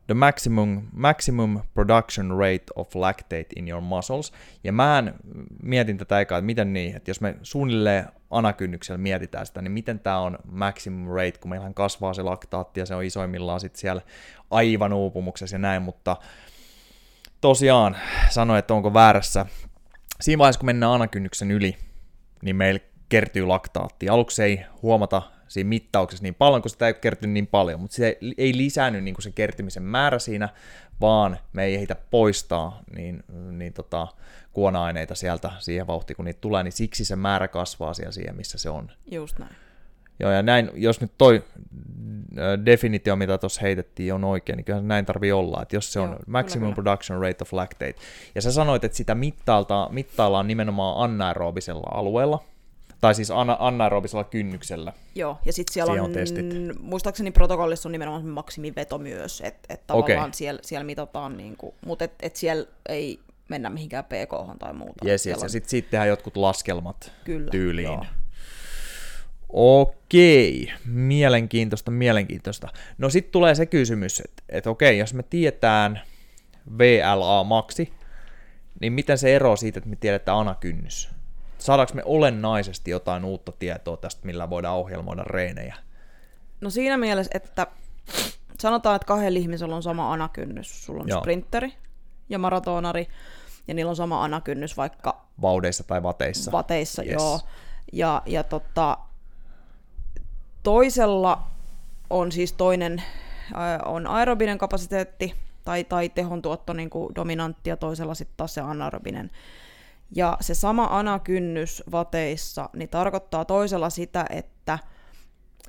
Speaker 1: the maximum, maximum production rate of lactate in your muscles. Ja mä mietin tätä aikaa, että miten niin, että jos me suunnilleen anakynnyksellä mietitään sitä, niin miten tämä on maximum rate, kun meillähän kasvaa se laktaatti ja se on isoimmillaan sitten siellä aivan uupumuksessa ja näin, mutta tosiaan sanoin, että onko väärässä siinä vaiheessa, kun mennään anakynnyksen yli, niin meillä kertyy laktaattia. Aluksi ei huomata siinä mittauksessa niin paljon, kun sitä ei kerty niin paljon, mutta se ei lisäänny niin kuin se kertymisen määrä siinä, vaan me ei ehditä poistaa niin, niin tota, kuona-aineita sieltä siihen vauhtiin, kun niitä tulee, niin siksi se määrä kasvaa siellä siihen, missä se on.
Speaker 2: Just näin.
Speaker 1: Joo, ja näin, jos nyt toi definitio, mitä tuossa heitettiin, on oikein, niin kyllä näin tarvii olla, että jos se on Joo, maximum kyllä, production rate of lactate, ja sä sanoit, että sitä mittailta, mittaillaan nimenomaan anaerobisella alueella, tai siis ana- anaerobisella kynnyksellä.
Speaker 2: Joo, ja sitten siellä on, on testit. muistaakseni protokollissa on nimenomaan maksimiveto myös, että et tavallaan okay. siellä, siellä mitataan, niinku, mutta et, et siellä ei mennä mihinkään pk tai muuta.
Speaker 1: Yes, yes. ja sitten sit tehdään jotkut laskelmat
Speaker 2: Kyllä,
Speaker 1: tyyliin. Joo. Okei, mielenkiintoista, mielenkiintoista. No sitten tulee se kysymys, että, että okei, jos me tietään VLA-maksi, niin miten se eroaa siitä, että me tiedetään anakynnys? Saadaanko me olennaisesti jotain uutta tietoa tästä, millä voidaan ohjelmoida reenejä?
Speaker 2: No siinä mielessä, että sanotaan, että kahdella ihmisellä on sama anakynnys. Sulla on Joo. sprinteri ja maratonari, ja niillä on sama anakynnys vaikka...
Speaker 1: Vaudeissa tai vateissa.
Speaker 2: Vateissa, yes. joo. Ja, ja tota, toisella on siis toinen on aerobinen kapasiteetti tai, tai tehon tuotto niin kuin dominantti ja toisella sitten taas se anaerobinen. Ja se sama anakynnys vateissa niin tarkoittaa toisella sitä, että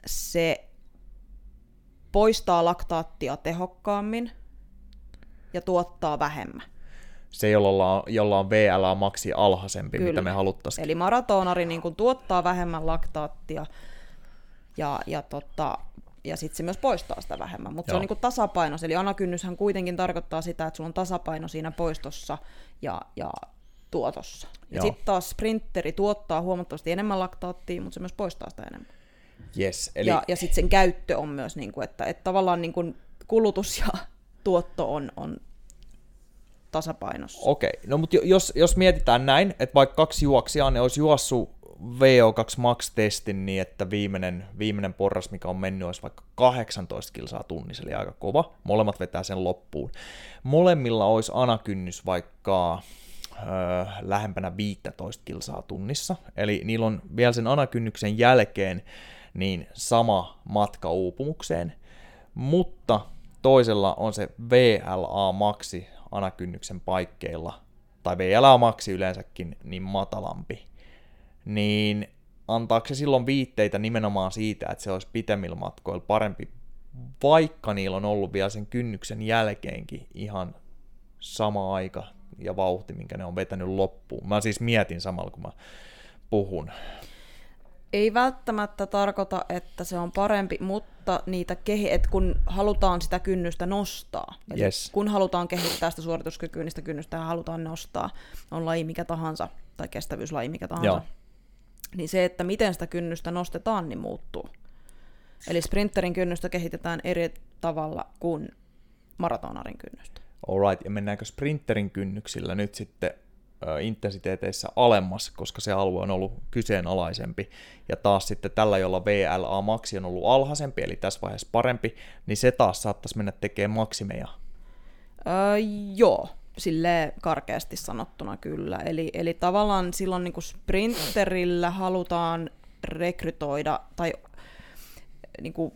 Speaker 2: se poistaa laktaattia tehokkaammin ja tuottaa vähemmän.
Speaker 1: Se, jolla on, jolla on VLA maksi alhaisempi, Kyllä. mitä me haluttaisiin.
Speaker 2: Eli maratonari niin kuin tuottaa vähemmän laktaattia ja, ja, tota, ja sitten se myös poistaa sitä vähemmän. Mutta se on niin tasapaino. Eli anakynnyshän kuitenkin tarkoittaa sitä, että sulla on tasapaino siinä poistossa ja, ja tuotossa. Ja sitten taas sprinteri tuottaa huomattavasti enemmän laktaattia, mutta se myös poistaa sitä enemmän.
Speaker 1: Yes,
Speaker 2: eli... Ja, ja sitten sen käyttö on myös, niin kuin, että, että tavallaan niin kuin kulutus ja tuotto on, on tasapainossa.
Speaker 1: Okei, okay. no mutta jos, jos mietitään näin, että vaikka kaksi juoksijaa, ne olisi juossut VO2 Max-testin niin, että viimeinen, viimeinen porras, mikä on mennyt, olisi vaikka 18 kilsaa tunnissa, eli aika kova. Molemmat vetää sen loppuun. Molemmilla olisi anakynnys vaikka öö, lähempänä 15 kilsaa tunnissa, eli niillä on vielä sen anakynnyksen jälkeen niin sama matka uupumukseen, mutta toisella on se VLA-maksi anakynnyksen paikkeilla, tai VLA-maksi yleensäkin, niin matalampi, niin antaako se silloin viitteitä nimenomaan siitä, että se olisi pitemmillä matkoilla parempi, vaikka niillä on ollut vielä sen kynnyksen jälkeenkin ihan sama aika ja vauhti, minkä ne on vetänyt loppuun. Mä siis mietin samalla, kun mä puhun.
Speaker 2: Ei välttämättä tarkoita, että se on parempi, mutta niitä kehi- että kun halutaan sitä kynnystä nostaa,
Speaker 1: yes.
Speaker 2: kun halutaan kehittää sitä suorituskykyä, niin sitä kynnystä halutaan nostaa, on laji mikä tahansa, tai kestävyyslaji mikä tahansa, Joo. Niin se, että miten sitä kynnystä nostetaan, niin muuttuu. Eli sprinterin kynnystä kehitetään eri tavalla kuin maratonarin kynnystä.
Speaker 1: Alright, ja mennäänkö sprinterin kynnyksillä nyt sitten intensiteeteissä alemmas, koska se alue on ollut kyseenalaisempi. Ja taas sitten tällä, jolla VLA maksi on ollut alhaisempi, eli tässä vaiheessa parempi, niin se taas saattaisi mennä tekemään maksimeja.
Speaker 2: Öö, joo, sille karkeasti sanottuna kyllä. Eli, eli tavallaan silloin niin kuin sprinterillä halutaan rekrytoida tai niin kuin,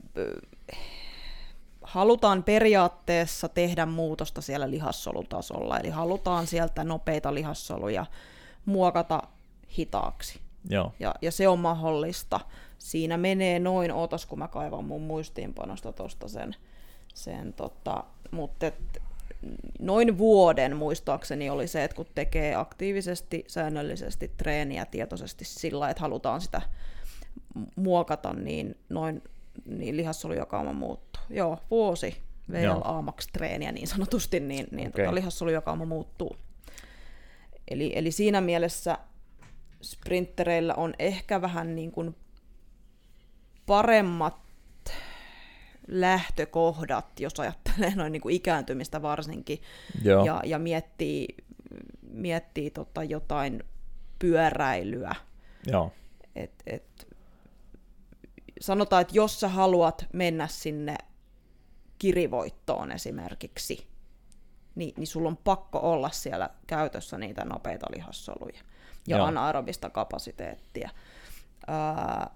Speaker 2: halutaan periaatteessa tehdä muutosta siellä lihassolutasolla, eli halutaan sieltä nopeita lihassoluja muokata hitaaksi.
Speaker 1: Joo.
Speaker 2: Ja, ja se on mahdollista. Siinä menee noin, ootas kun mä kaivan mun muistiinpanosta tuosta sen, sen tota, mutta et, noin vuoden muistaakseni oli se, että kun tekee aktiivisesti, säännöllisesti treeniä tietoisesti sillä, että halutaan sitä muokata, niin noin niin lihassolujakauma muuttuu. Joo, vuosi VLA Max treeniä niin sanotusti, niin, niin okay. tota, lihassolujakauma muuttuu. Eli, eli siinä mielessä sprinttereillä on ehkä vähän niin kuin paremmat lähtökohdat, jos ajattelee noin niin kuin ikääntymistä varsinkin, Joo. ja, ja miettii, miettii tota jotain pyöräilyä.
Speaker 1: Joo.
Speaker 2: Et, et sanotaan, että jos sä haluat mennä sinne kirivoittoon esimerkiksi, niin, niin sulla on pakko olla siellä käytössä niitä nopeita lihassoluja ja Joo. anaerobista kapasiteettia. ää,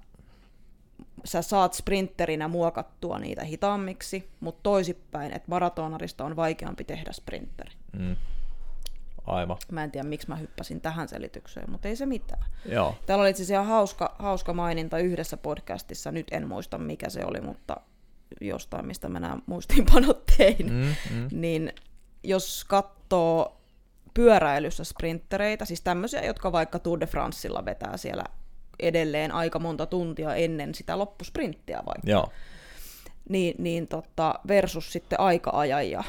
Speaker 2: sä saat sprinterinä muokattua niitä hitaammiksi, mutta toisipäin, että maratonarista on vaikeampi tehdä sprinteri.
Speaker 1: Mm. Aivan.
Speaker 2: Mä en tiedä, miksi mä hyppäsin tähän selitykseen, mutta ei se mitään.
Speaker 1: Joo.
Speaker 2: Täällä oli itse asiassa hauska, hauska maininta yhdessä podcastissa, nyt en muista mikä se oli, mutta jostain, mistä mä nämä muistiinpanot tein,
Speaker 1: Mm, mm.
Speaker 2: niin jos katsoo pyöräilyssä sprinttereitä, siis tämmöisiä, jotka vaikka Tour de Francella vetää siellä edelleen aika monta tuntia ennen sitä loppusprinttiä vaikka,
Speaker 1: Joo.
Speaker 2: niin, niin tota, versus sitten aika-ajajia,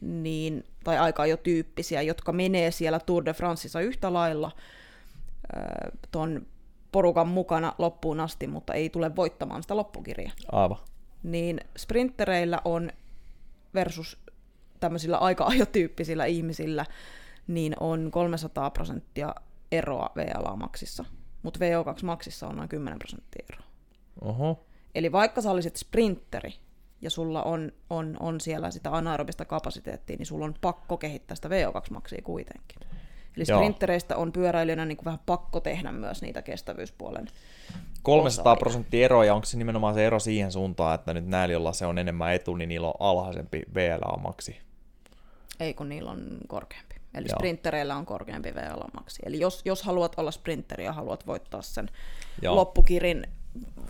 Speaker 2: niin, tai aika jo tyyppisiä, jotka menee siellä Tour de Franceissa yhtä lailla ö, ton porukan mukana loppuun asti, mutta ei tule voittamaan sitä loppukirjaa.
Speaker 1: Aivan.
Speaker 2: Niin sprinttereillä on versus tämmöisillä aika ajotyyppisillä ihmisillä, niin on 300 prosenttia eroa VLA-maksissa, mutta VO2-maksissa on noin 10 prosenttia eroa.
Speaker 1: Oho.
Speaker 2: Eli vaikka sä olisit sprinteri ja sulla on, on, on siellä sitä anaerobista kapasiteettia, niin sulla on pakko kehittää sitä VO2-maksia kuitenkin. Eli sprinttereistä on pyöräilijänä niin kuin vähän pakko tehdä myös niitä kestävyyspuolen.
Speaker 1: 300
Speaker 2: osaajia.
Speaker 1: prosenttia ero, ja onko se nimenomaan se ero siihen suuntaan, että nyt näillä, joilla se on enemmän etu, niin niillä on alhaisempi VLA-maksi?
Speaker 2: Ei kun niillä on korkeampi. Eli
Speaker 1: Joo.
Speaker 2: sprinttereillä on korkeampi VLA-maksi. Eli jos, jos haluat olla sprinteri ja haluat voittaa sen
Speaker 1: Joo.
Speaker 2: loppukirin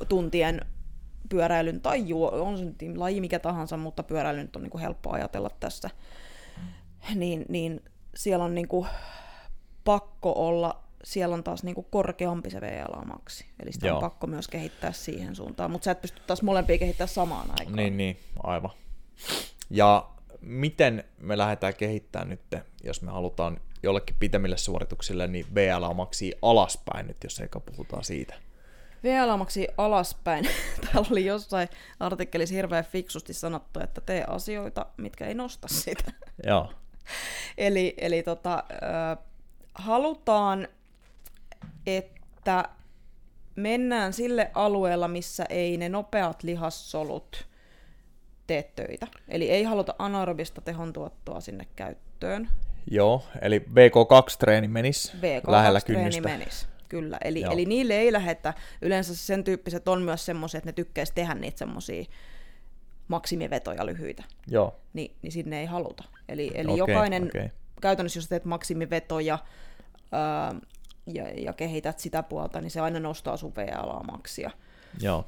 Speaker 2: tuntien pyöräilyn tai juo, on se nyt laji mikä tahansa, mutta pyöräily nyt on niin kuin helppo ajatella tässä, niin, niin siellä on niin kuin pakko olla, siellä on taas niin kuin korkeampi se VLA-maksi. Eli sitä
Speaker 1: Joo.
Speaker 2: on pakko myös kehittää siihen suuntaan, mutta sä et pysty taas molempia kehittämään samaan aikaan.
Speaker 1: Niin, niin, aivan. Ja miten me lähdetään kehittämään nyt, jos me halutaan jollekin pitemmille suorituksille, niin VLA-maksi alaspäin nyt, jos eikä puhutaan siitä.
Speaker 2: VLA-maksi alaspäin. Täällä oli jossain artikkelissa hirveän fiksusti sanottu, että tee asioita, mitkä ei nosta sitä.
Speaker 1: Joo.
Speaker 2: eli eli tota, ö, halutaan, että mennään sille alueella, missä ei ne nopeat lihassolut tee töitä. Eli ei haluta anaerobista tehontuottoa sinne käyttöön.
Speaker 1: Joo, eli VK2-treeni menisi lähellä
Speaker 2: VK2-treeni
Speaker 1: kynnystä.
Speaker 2: menisi. Kyllä, eli,
Speaker 1: Joo.
Speaker 2: eli niille ei lähetä, yleensä sen tyyppiset on myös semmoisia, että ne tykkäisi tehdä niitä semmoisia maksimivetoja lyhyitä,
Speaker 1: Joo,
Speaker 2: Ni, niin sinne ei haluta. Eli, eli
Speaker 1: Okei,
Speaker 2: jokainen,
Speaker 1: okei.
Speaker 2: käytännössä jos teet maksimivetoja ää, ja, ja kehität sitä puolta, niin se aina nostaa sun VLA-maksia.
Speaker 1: joo,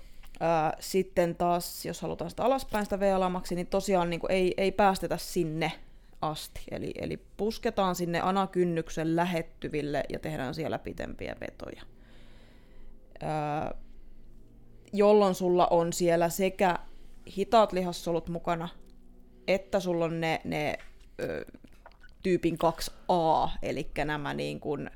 Speaker 2: Sitten taas, jos halutaan sitä alaspäin sitä VLA-maksia, niin tosiaan niin kuin ei, ei päästetä sinne asti. Eli, eli pusketaan sinne anakynnyksen lähettyville ja tehdään siellä pitempiä vetoja. Ää, jolloin sulla on siellä sekä hitaat lihassolut mukana, että sulla on ne, ne ö, tyypin 2A, eli nämä niin kuin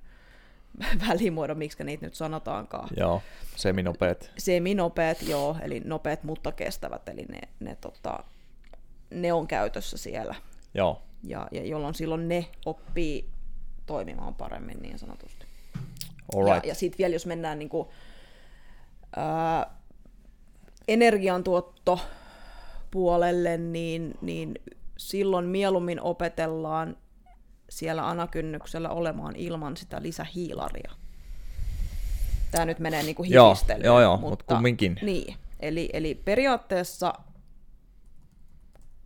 Speaker 2: välimuodon, miksi niitä nyt sanotaankaan
Speaker 1: joo, seminopeet.
Speaker 2: seminopeat, joo, eli nopeat mutta kestävät, eli ne, ne, tota, ne on käytössä siellä,
Speaker 1: Joo,
Speaker 2: ja, ja jolloin silloin ne oppii toimimaan paremmin niin sanotusti.
Speaker 1: alright.
Speaker 2: Ja, ja sitten vielä jos mennään niin kuin, ää, energiantuotto puolelle, niin, niin silloin mieluummin opetellaan siellä anakynnyksellä olemaan ilman sitä lisähiilaria. Tämä nyt menee niin kuin
Speaker 1: Joo, joo, joo, mut kumminkin.
Speaker 2: Niin, eli, eli periaatteessa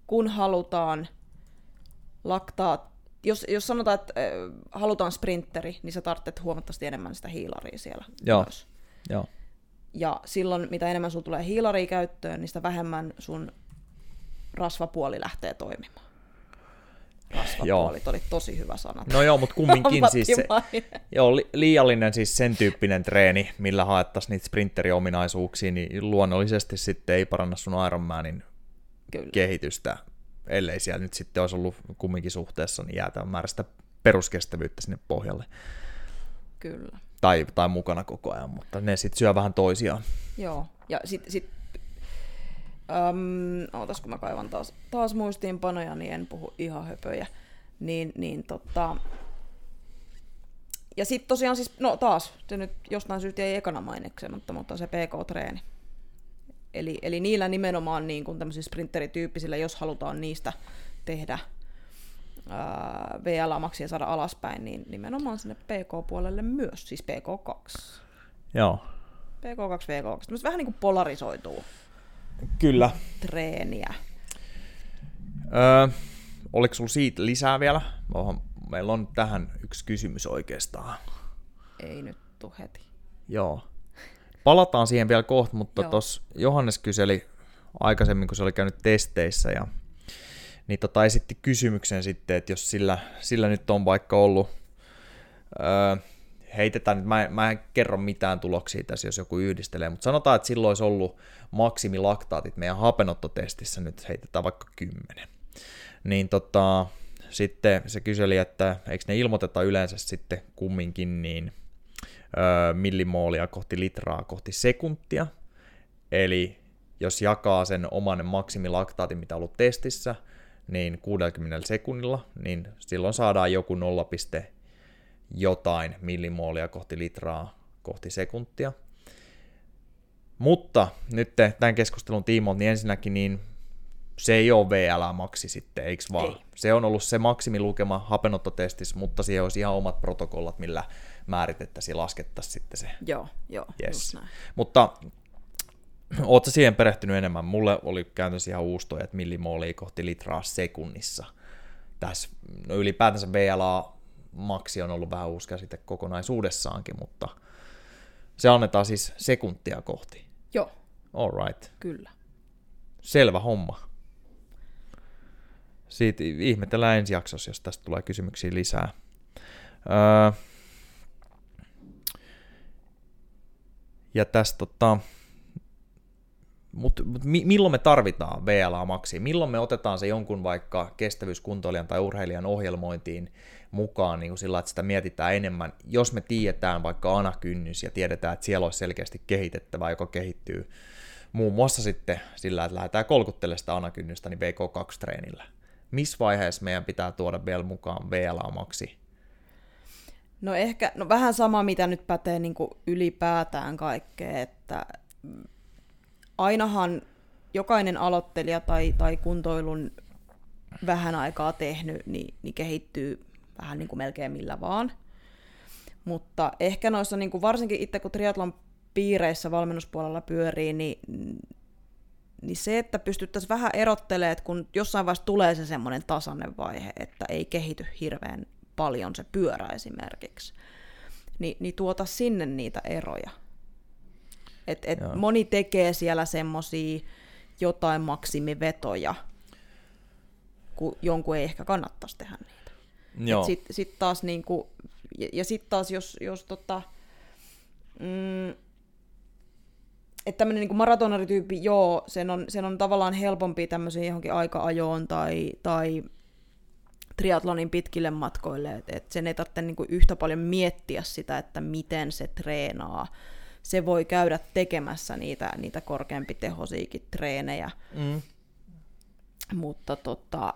Speaker 2: kun halutaan laktaa, jos, jos sanotaan, että halutaan sprinteri, niin sä tarvitset huomattavasti enemmän sitä hiilaria siellä
Speaker 1: Joo.
Speaker 2: myös.
Speaker 1: Joo,
Speaker 2: Ja silloin, mitä enemmän sulla tulee hiilaria käyttöön, niin sitä vähemmän sun rasvapuoli lähtee toimimaan. Rasvapuoli, oli tosi hyvä sana.
Speaker 1: No joo, mutta kumminkin siis se, joo, li- liiallinen siis sen tyyppinen treeni, millä haettaisiin niitä sprinteriominaisuuksia, niin luonnollisesti sitten ei paranna sun Ironmanin
Speaker 2: Kyllä.
Speaker 1: kehitystä, ellei siellä nyt sitten olisi ollut kumminkin suhteessa niin jäätävän määrä sitä peruskestävyyttä sinne pohjalle.
Speaker 2: Kyllä.
Speaker 1: Tai, tai mukana koko ajan, mutta ne sitten syö vähän toisiaan.
Speaker 2: Joo, ja sitten sit, äm, ootas kun mä kaivan taas, taas muistiinpanoja, niin en puhu ihan höpöjä. Niin, niin tota... Ja sitten tosiaan siis, no taas, se nyt jostain syystä ei ekana mainitsemättä, mutta se PK-treeni. Eli, eli niillä nimenomaan niin kuin tämmöisillä sprinterityyppisillä, jos halutaan niistä tehdä ää, VLA-maksia saada alaspäin, niin nimenomaan sinne PK-puolelle myös, siis PK2.
Speaker 1: Joo.
Speaker 2: VK2, VK2. Tämmöistä vähän niin kuin polarisoituu
Speaker 1: Kyllä.
Speaker 2: treeniä.
Speaker 1: Öö, oliko sulla siitä lisää vielä? Oho, meillä on tähän yksi kysymys oikeastaan.
Speaker 2: Ei nyt tuu heti.
Speaker 1: Joo. Palataan siihen vielä kohta, mutta tuossa Johannes kyseli aikaisemmin, kun se oli käynyt testeissä, ja, niin tota esitti kysymyksen sitten, että jos sillä, sillä nyt on vaikka ollut, öö, heitetään mä mä en kerro mitään tuloksia tässä, jos joku yhdistelee, mutta sanotaan, että silloin olisi ollut maksimilaktaatit meidän hapenottotestissä, nyt heitetään vaikka 10. Niin tota, sitten se kyseli, että eikö ne ilmoiteta yleensä sitten kumminkin niin millimoolia kohti litraa kohti sekuntia. Eli jos jakaa sen oman maksimilaktaatin, mitä on ollut testissä, niin 60 sekunnilla, niin silloin saadaan joku 0, jotain millimoolia kohti litraa kohti sekuntia. Mutta nyt tämän keskustelun tiimoilta, niin ensinnäkin niin se ei ole VLA-maksi sitten, eikö vaan?
Speaker 2: Ei.
Speaker 1: Se on ollut se maksimilukema hapenottotestissä, mutta siihen olisi ihan omat protokollat, millä määritettäisiin ja laskettaisiin sitten se.
Speaker 2: Joo, joo,
Speaker 1: Yes. Mutta ootko siihen perehtynyt enemmän? Mulle oli käytännössä ihan uustoja, että millimoolia kohti litraa sekunnissa. Tässä, no ylipäätänsä VLA maksi on ollut vähän uusi käsite kokonaisuudessaankin, mutta se annetaan siis sekuntia kohti.
Speaker 2: Joo,
Speaker 1: All right.
Speaker 2: kyllä.
Speaker 1: Selvä homma. Siitä ihmetellään ensi jaksossa, jos tästä tulee kysymyksiä lisää. Öö, ja tästä tota, mut, mut mi- milloin me tarvitaan VLA maksi? Milloin me otetaan se jonkun vaikka kestävyyskuntoilijan tai urheilijan ohjelmointiin mukaan niin kuin sillä, että sitä mietitään enemmän, jos me tiedetään vaikka anakynnys ja tiedetään, että siellä olisi selkeästi kehitettävää, joka kehittyy muun muassa sitten sillä, että lähdetään kolkuttelemaan sitä anakynnystä niin VK2-treenillä. Missä vaiheessa meidän pitää tuoda vielä mukaan VLA-maksi?
Speaker 2: No ehkä, no vähän sama, mitä nyt pätee niin kuin ylipäätään kaikkea, että ainahan jokainen aloittelija tai, tai kuntoilun vähän aikaa tehnyt, niin, niin kehittyy vähän niin kuin melkein millä vaan. Mutta ehkä noissa, niin kuin varsinkin itse kun triatlon piireissä valmennuspuolella pyörii, niin, niin se, että pystyttäisiin vähän erottelemaan, että kun jossain vaiheessa tulee se semmoinen tasainen vaihe, että ei kehity hirveän paljon se pyörä esimerkiksi, niin, niin tuota sinne niitä eroja. Et, et
Speaker 1: Joo.
Speaker 2: moni tekee siellä semmosia jotain maksimivetoja, kun jonkun ei ehkä kannattaisi tehdä niitä. Sitten sit taas niinku, ja, ja sitten taas jos, jos tota, mm, että tämmöinen niinku maratonarityyppi, joo, sen on, sen on tavallaan helpompi tämmöiseen johonkin aika-ajoon tai, tai triatlonin pitkille matkoille, että et sen ei tarvitse niinku yhtä paljon miettiä sitä, että miten se treenaa. Se voi käydä tekemässä niitä, niitä korkeampitehoisiakin treenejä,
Speaker 1: mm.
Speaker 2: mutta tota,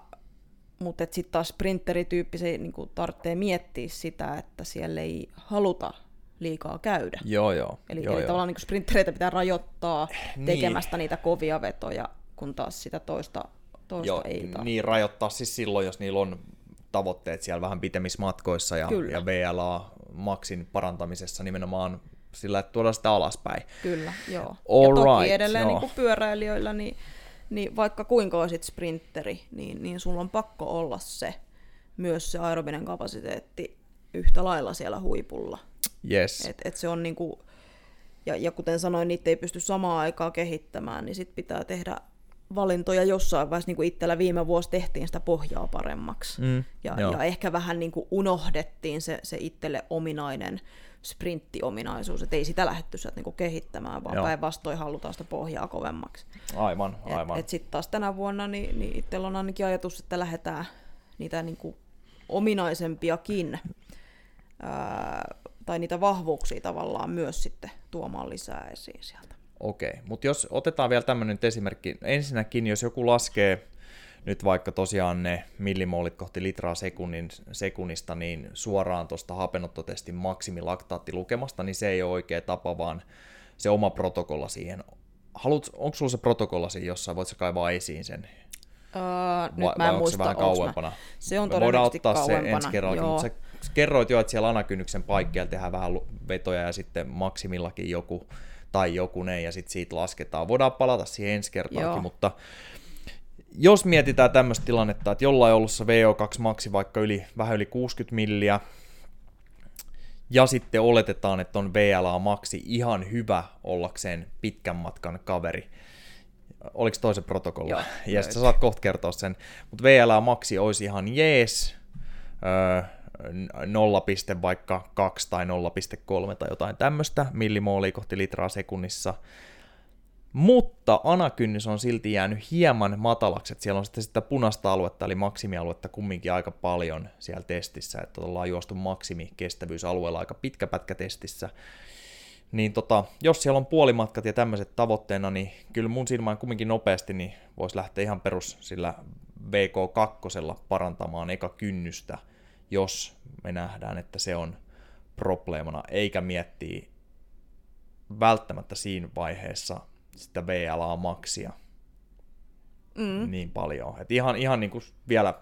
Speaker 2: mutta sitten taas sprinterityyppi se niinku tarvitsee miettiä sitä, että siellä ei haluta liikaa käydä.
Speaker 1: joo, joo.
Speaker 2: Eli,
Speaker 1: joo,
Speaker 2: eli
Speaker 1: joo.
Speaker 2: tavallaan niin sprintereitä pitää rajoittaa
Speaker 1: Niin.
Speaker 2: tekemästä niitä kovia vetoja, kun taas sitä toista, toista
Speaker 1: Joo,
Speaker 2: ei taa.
Speaker 1: niin rajoittaa siis silloin, jos niillä on tavoitteet siellä vähän pitemmissä matkoissa ja,
Speaker 2: Kyllä.
Speaker 1: ja VLA-maksin parantamisessa nimenomaan sillä, että tuodaan sitä alaspäin.
Speaker 2: Kyllä, joo.
Speaker 1: All
Speaker 2: ja toki
Speaker 1: right,
Speaker 2: edelleen
Speaker 1: joo.
Speaker 2: niin kuin pyöräilijöillä, niin, niin vaikka kuinka olisit sprinteri, niin, niin sulla on pakko olla se, myös se aerobinen kapasiteetti yhtä lailla siellä huipulla.
Speaker 1: Yes.
Speaker 2: Et, et se on niinku, ja, ja kuten sanoin, niitä ei pysty samaan aikaan kehittämään, niin sit pitää tehdä valintoja jossain vaiheessa, niin kuin itsellä viime vuosi tehtiin sitä pohjaa paremmaksi.
Speaker 1: Mm,
Speaker 2: ja,
Speaker 1: joo.
Speaker 2: ja ehkä vähän niin kuin unohdettiin se, se itselle ominainen sprinttiominaisuus, että ei sitä lähdetty sieltä niin kuin kehittämään, vaan päinvastoin halutaan sitä pohjaa kovemmaksi.
Speaker 1: Aivan, aivan.
Speaker 2: Et, et sitten taas tänä vuonna niin, niin itsellä on ainakin ajatus, että lähdetään niitä niin kuin ominaisempiakin ää, tai niitä vahvuuksia tavallaan myös sitten tuomaan lisää esiin sieltä.
Speaker 1: Okei, mutta jos otetaan vielä tämmöinen esimerkki. Ensinnäkin, jos joku laskee nyt vaikka tosiaan ne millimoolit kohti litraa sekunnin, sekunnista, niin suoraan tuosta hapenottotestin maksimilaktaattilukemasta, niin se ei ole oikea tapa, vaan se oma protokolla siihen. Haluat, onko sulla se protokolla siinä jossain, voit sä kaivaa esiin sen?
Speaker 2: Öö, nyt
Speaker 1: vai,
Speaker 2: mä en muista,
Speaker 1: se vähän
Speaker 2: onks mä-
Speaker 1: kauempana?
Speaker 2: Se on
Speaker 1: voidaan ottaa se
Speaker 2: kauempana.
Speaker 1: ensi kerrallakin,
Speaker 2: joo.
Speaker 1: mutta se, kerroit jo, että siellä anakynnyksen paikkeilla tehdään vähän vetoja ja sitten maksimillakin joku tai joku ne ja sitten siitä lasketaan. Voidaan palata siihen ensi kertaakin, mutta jos mietitään tämmöistä tilannetta, että jollain ollut se VO2 maksi vaikka yli, vähän yli 60 milliä, ja sitten oletetaan, että on VLA maksi ihan hyvä ollakseen pitkän matkan kaveri. Oliko toisen protokolla? Joo. Ja sä saat kohta kertoa sen. Mutta VLA maksi olisi ihan jees. Öö, 0, vaikka 2 tai 0,3 tai jotain tämmöistä millimoolia kohti litraa sekunnissa. Mutta anakynnys on silti jäänyt hieman matalaksi, että siellä on sitten sitä punaista aluetta, eli maksimialuetta kumminkin aika paljon siellä testissä, että ollaan juostu maksimikestävyysalueella aika pitkä pätkä testissä. Niin tota, jos siellä on puolimatkat ja tämmöiset tavoitteena, niin kyllä mun silmään kumminkin nopeasti niin voisi lähteä ihan perus sillä VK2 parantamaan eka kynnystä, jos me nähdään, että se on probleemana, eikä miettiä välttämättä siinä vaiheessa sitä VLA-maksia mm. niin paljon. Et ihan, ihan niin kuin vielä,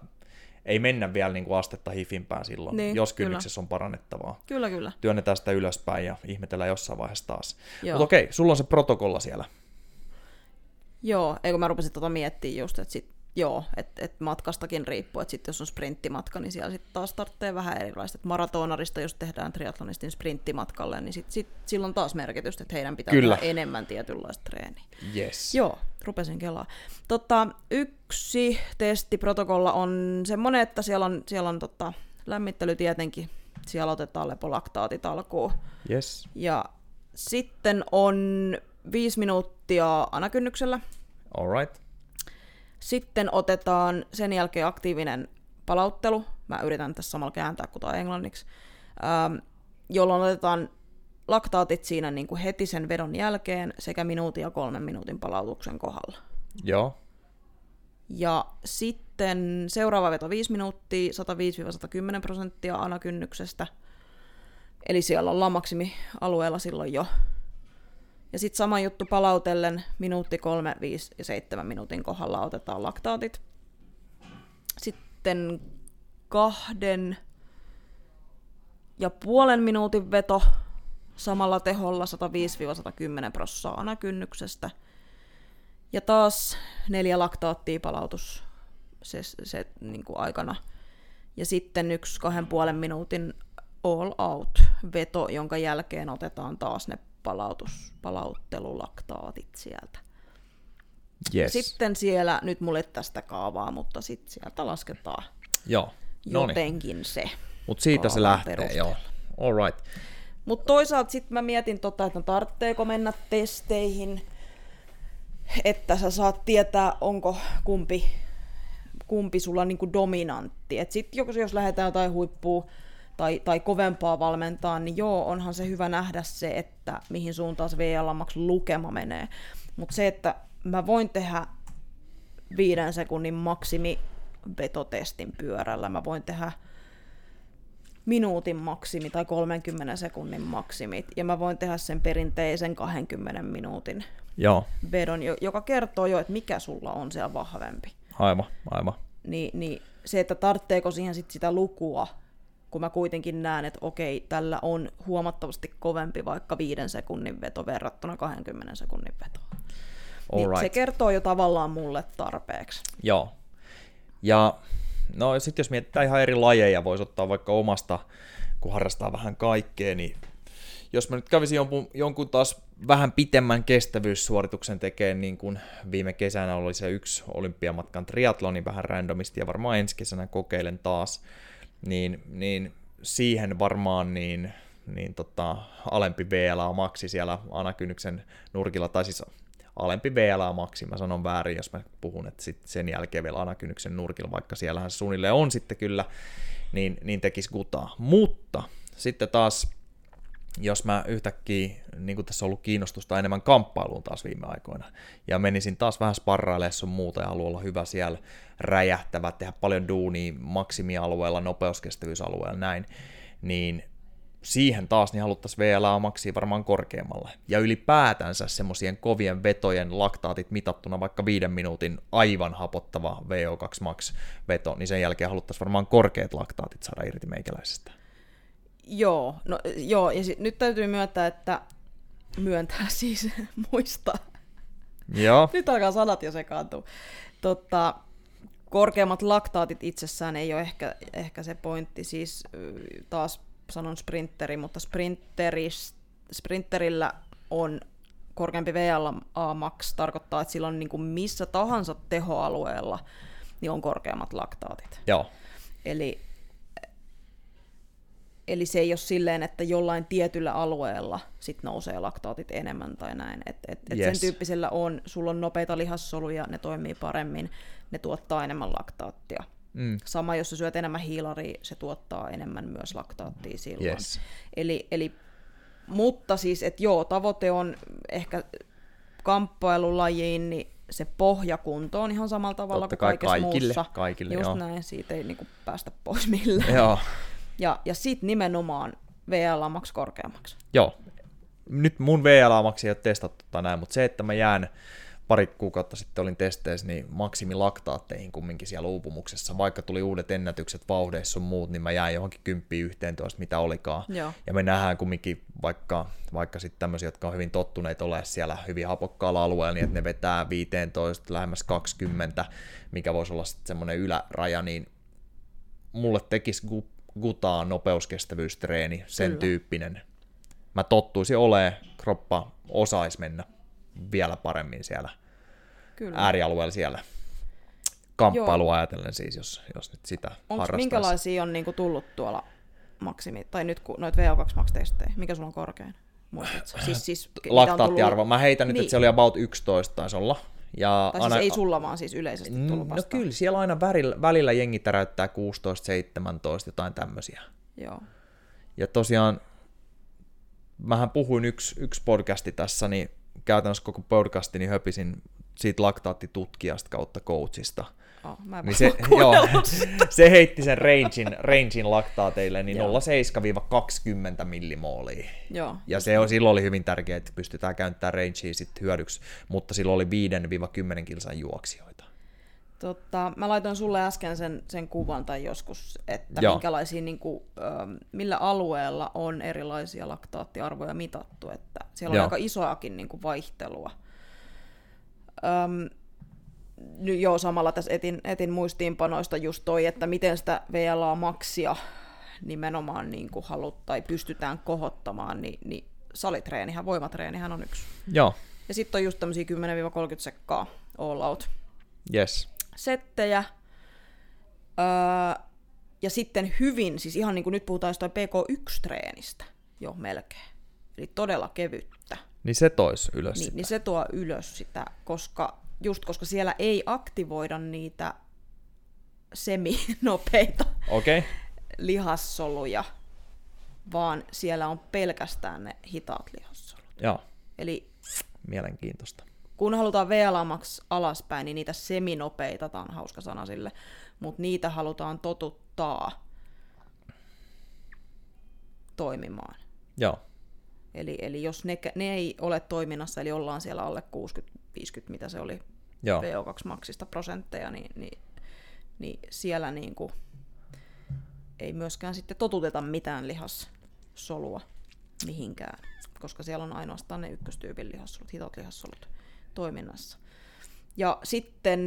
Speaker 1: ei mennä vielä niin kuin astetta hifimpään silloin, niin, jos kynnyksessä on parannettavaa.
Speaker 2: Kyllä, kyllä.
Speaker 1: Työnnetään sitä ylöspäin ja ihmetellään jossain vaiheessa taas. Mutta okei, sulla on se protokolla siellä.
Speaker 2: Joo, eikö mä rupesin tota miettimään just, että sit Joo, että et matkastakin riippuu, että sitten jos on sprinttimatka, niin siellä sitten taas tarvitsee vähän erilaista. Et maratonarista, jos tehdään triatlonistin sprinttimatkalle, niin sit, sit, silloin taas merkitystä, että heidän pitää Kyllä. tehdä enemmän tietynlaista treeniä.
Speaker 1: Yes.
Speaker 2: Joo, rupesin kelaa. Tota, yksi testiprotokolla on semmoinen, että siellä on, siellä on tota, lämmittely tietenkin, siellä otetaan lepolaktaatit alkuun.
Speaker 1: Yes.
Speaker 2: Ja sitten on viisi minuuttia anakynnyksellä.
Speaker 1: All right.
Speaker 2: Sitten otetaan sen jälkeen aktiivinen palauttelu. Mä yritän tässä samalla kääntää kuin englanniksi. Ähm, jolloin otetaan laktaatit siinä niin kuin heti sen vedon jälkeen sekä minuutin ja kolmen minuutin palautuksen kohdalla.
Speaker 1: Joo.
Speaker 2: Ja sitten seuraava veto 5 minuuttia, 105-110 prosenttia anakynnyksestä. Eli siellä ollaan maksimialueella silloin jo ja sitten sama juttu palautellen, minuutti, kolme, viisi ja seitsemän minuutin kohdalla otetaan laktaatit. Sitten kahden ja puolen minuutin veto samalla teholla 105-110 prossaa anakynnyksestä. Ja taas neljä laktaattia palautus se, se niin kuin aikana. Ja sitten yksi kahden puolen minuutin all out veto, jonka jälkeen otetaan taas ne palautus, palauttelulaktaatit sieltä.
Speaker 1: Yes.
Speaker 2: Sitten siellä, nyt mulle tästä kaavaa, mutta sitten sieltä lasketaan
Speaker 1: joo.
Speaker 2: jotenkin se.
Speaker 1: Mutta siitä se lähtee, perusteella. joo. All right.
Speaker 2: Mutta toisaalta sitten mä mietin, tota, että no tarvitseeko mennä testeihin, että sä saat tietää, onko kumpi, kumpi sulla niinku dominantti. Et sit jos, jos lähdetään jotain huippua tai, tai kovempaa valmentaa, niin joo, onhan se hyvä nähdä se, että mihin suuntaan se VL-maks lukema menee. Mutta se, että mä voin tehdä viiden sekunnin maksimi vetotestin pyörällä, mä voin tehdä minuutin maksimi tai 30 sekunnin maksimit, ja mä voin tehdä sen perinteisen 20 minuutin
Speaker 1: Joo.
Speaker 2: vedon, joka kertoo jo, että mikä sulla on siellä vahvempi.
Speaker 1: Aivan, aivan.
Speaker 2: Ni, niin se, että tarvitseeko siihen sit sitä lukua kun mä kuitenkin näen, että okei, tällä on huomattavasti kovempi vaikka viiden sekunnin veto verrattuna 20 sekunnin vetoon. Niin right. Se kertoo jo tavallaan mulle tarpeeksi.
Speaker 1: Joo. Ja no sitten jos mietitään ihan eri lajeja, voisi ottaa vaikka omasta, kun harrastaa vähän kaikkea, niin jos mä nyt kävisin jonkun, jonkun taas vähän pitemmän kestävyyssuorituksen tekemään, niin kuin viime kesänä oli se yksi olympiamatkan triatloni vähän randomisti, ja varmaan ensi kesänä kokeilen taas, niin, niin siihen varmaan niin, niin tota, alempi VLA maksi siellä anakynnyksen nurkilla, tai siis alempi VLA maksi, mä sanon väärin, jos mä puhun, että sit sen jälkeen vielä anakynnyksen nurkilla, vaikka siellähän suunnilleen on sitten kyllä, niin, niin tekisi gutaa. Mutta sitten taas jos mä yhtäkkiä, niin kuin tässä on ollut kiinnostusta enemmän kamppailuun taas viime aikoina, ja menisin taas vähän sparrailemaan sun muuta ja haluaa olla hyvä siellä, räjähtävä, tehdä paljon duunia maksimialueella, nopeuskestävyysalueella, näin, niin siihen taas niin haluttaisiin VLA maksia varmaan korkeammalle. Ja ylipäätänsä semmoisien kovien vetojen laktaatit mitattuna vaikka viiden minuutin aivan hapottava VO2 max veto, niin sen jälkeen haluttaisiin varmaan korkeat laktaatit saada irti meikäläisestä.
Speaker 2: Joo, no, joo ja sit, nyt täytyy myöntää, että myöntää siis muistaa.
Speaker 1: Joo.
Speaker 2: Nyt alkaa sanat jo sekaantua. Totta, korkeammat laktaatit itsessään ei ole ehkä, ehkä se pointti. Siis taas sanon sprinteri, mutta sprinterillä on korkeampi VLA max tarkoittaa, että silloin niin kuin missä tahansa tehoalueella niin on korkeammat laktaatit.
Speaker 1: Joo.
Speaker 2: Eli, eli se ei ole silleen, että jollain tietyllä alueella sit nousee laktaatit enemmän tai näin. Et, et, et yes. Sen tyyppisellä on, sulla on nopeita lihassoluja, ne toimii paremmin, ne tuottaa enemmän laktaattia. Mm. Sama, jos sä syöt enemmän hiilaria, se tuottaa enemmän myös laktaattia silloin.
Speaker 1: Yes.
Speaker 2: Eli, eli, mutta siis, että joo, tavoite on ehkä kamppailulajiin, niin se pohjakunto on ihan samalla tavalla Totta kuin kaikessa kaikille, muussa.
Speaker 1: Kaikille,
Speaker 2: Just
Speaker 1: joo.
Speaker 2: näin, siitä ei niinku päästä pois millään.
Speaker 1: Joo.
Speaker 2: Ja, ja sitten nimenomaan VLA maks korkeammaksi.
Speaker 1: Joo. Nyt mun VLA maksi ei ole testattu tai näin, mutta se, että mä jään pari kuukautta sitten olin testeissä, niin maksimilaktaateihin kumminkin siellä uupumuksessa. Vaikka tuli uudet ennätykset vauhdeissa sun muut, niin mä jäin johonkin 10-11, mitä olikaan.
Speaker 2: Joo.
Speaker 1: Ja me nähdään kumminkin vaikka, vaikka sitten tämmöisiä, jotka on hyvin tottuneet olemaan siellä hyvin hapokkaalla alueella, niin että ne vetää 15, lähemmäs 20, mikä voisi olla sitten semmoinen yläraja, niin mulle tekisi gutaa nopeuskestävyystreeni, sen Kyllä. tyyppinen. Mä tottuisin olemaan, kroppa osaisi mennä vielä paremmin siellä Kyllä. äärialueella siellä kamppailu ajatellen siis, jos, jos nyt sitä
Speaker 2: Onko minkälaisia on niinku tullut tuolla maksimi, tai nyt kun noit VO2 max testejä, mikä sulla on korkein? Muistatko? Siis, siis,
Speaker 1: Laktaattiarvo. Tullut... Mä heitän nyt, niin. että se oli about 11 taisi olla.
Speaker 2: Ja tai siis ei sulla, vaan siis yleisesti tullut
Speaker 1: vastaan. No kyllä, siellä aina välillä, välillä jengi täräyttää 16, 17, jotain tämmöisiä.
Speaker 2: Joo.
Speaker 1: Ja tosiaan, mähän puhuin yksi, yksi podcasti tässä, niin käytännössä koko podcastini höpisin siitä laktaattitutkijasta kautta coachista.
Speaker 2: Oh, mä
Speaker 1: niin se, joo, se heitti sen rangein, rangein laktaateille niin 0,7-20 millimoolia.
Speaker 2: Joo.
Speaker 1: Ja se on, silloin oli hyvin tärkeää, että pystytään käyntämään rangea sit hyödyksi, mutta silloin oli 5-10 kilsan juoksijoita.
Speaker 2: Totta, mä laitoin sulle äsken sen, sen kuvan tai joskus, että Joo. minkälaisia, niin kuin, millä alueella on erilaisia laktaattiarvoja mitattu, että siellä on Joo. aika isoakin niin kuin vaihtelua. Öm, nyt joo, samalla tässä etin, etin muistiinpanoista just toi, että miten sitä VLA-maksia nimenomaan niin kuin halut, tai pystytään kohottamaan, niin, niin salitreenihän, voimatreenihän on yksi.
Speaker 1: Joo.
Speaker 2: Ja sitten on just tämmöisiä 10-30 sekkaa all out.
Speaker 1: Yes
Speaker 2: settejä. Öö, ja sitten hyvin, siis ihan niin kuin nyt puhutaan jostain PK1-treenistä jo melkein. Eli todella kevyttä.
Speaker 1: Niin se tois ylös
Speaker 2: niin,
Speaker 1: sitä.
Speaker 2: Niin se tuo ylös sitä, koska, just koska siellä ei aktivoida niitä seminopeita
Speaker 1: okay.
Speaker 2: lihassoluja, vaan siellä on pelkästään ne hitaat lihassolut.
Speaker 1: Joo.
Speaker 2: Eli
Speaker 1: Mielenkiintoista
Speaker 2: kun halutaan VLAMAX alaspäin, niin niitä seminopeita, tämä on hauska sana sille, mutta niitä halutaan totuttaa toimimaan.
Speaker 1: Joo.
Speaker 2: Eli, eli jos ne, ne ei ole toiminnassa, eli ollaan siellä alle 60-50, mitä se oli
Speaker 1: Joo.
Speaker 2: VO2-maksista prosentteja, niin, niin, niin siellä niin kuin ei myöskään sitten totuteta mitään lihassolua mihinkään, koska siellä on ainoastaan ne ykköstyypin lihassolut, hitot lihassolut toiminnassa. Ja sitten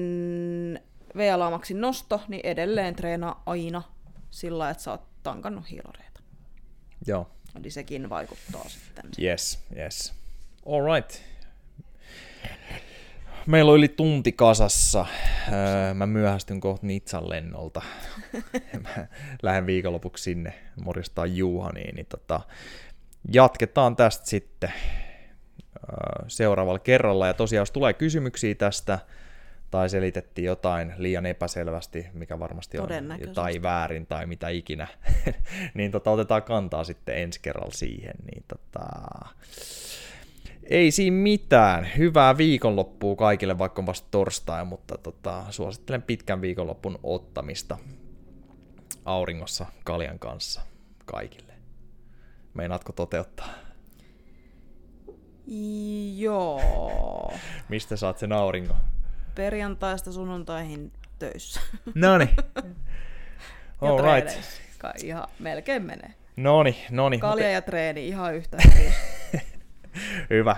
Speaker 2: VLA-maksin nosto, niin edelleen treenaa aina sillä, että sä oot tankannut hiilareita.
Speaker 1: Joo.
Speaker 2: Eli sekin vaikuttaa sitten.
Speaker 1: Yes, yes. All right. Meillä oli tunti kasassa. Öö, mä myöhästyn kohta Nitsan lennolta. mä lähden viikonlopuksi sinne moristaa Juhaniin. Niin tota, jatketaan tästä sitten seuraavalla kerralla. Ja tosiaan, jos tulee kysymyksiä tästä, tai selitettiin jotain liian epäselvästi, mikä varmasti on tai väärin tai mitä ikinä, niin tota, otetaan kantaa sitten ensi kerralla siihen. Niin tota... Ei siinä mitään. Hyvää viikonloppua kaikille, vaikka on vasta torstai, mutta tota, suosittelen pitkän viikonloppun ottamista auringossa kaljan kanssa kaikille. Meinaatko toteuttaa?
Speaker 2: Joo.
Speaker 1: Mistä saat sen aurinko?
Speaker 2: Perjantaista sunnuntaihin töissä.
Speaker 1: No niin. All right.
Speaker 2: Ihan melkein menee.
Speaker 1: Noni, noni.
Speaker 2: Kalja ja treeni ihan yhtä hyvin.
Speaker 1: Hyvä.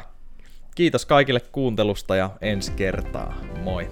Speaker 1: Kiitos kaikille kuuntelusta ja ensi kertaa. Moi.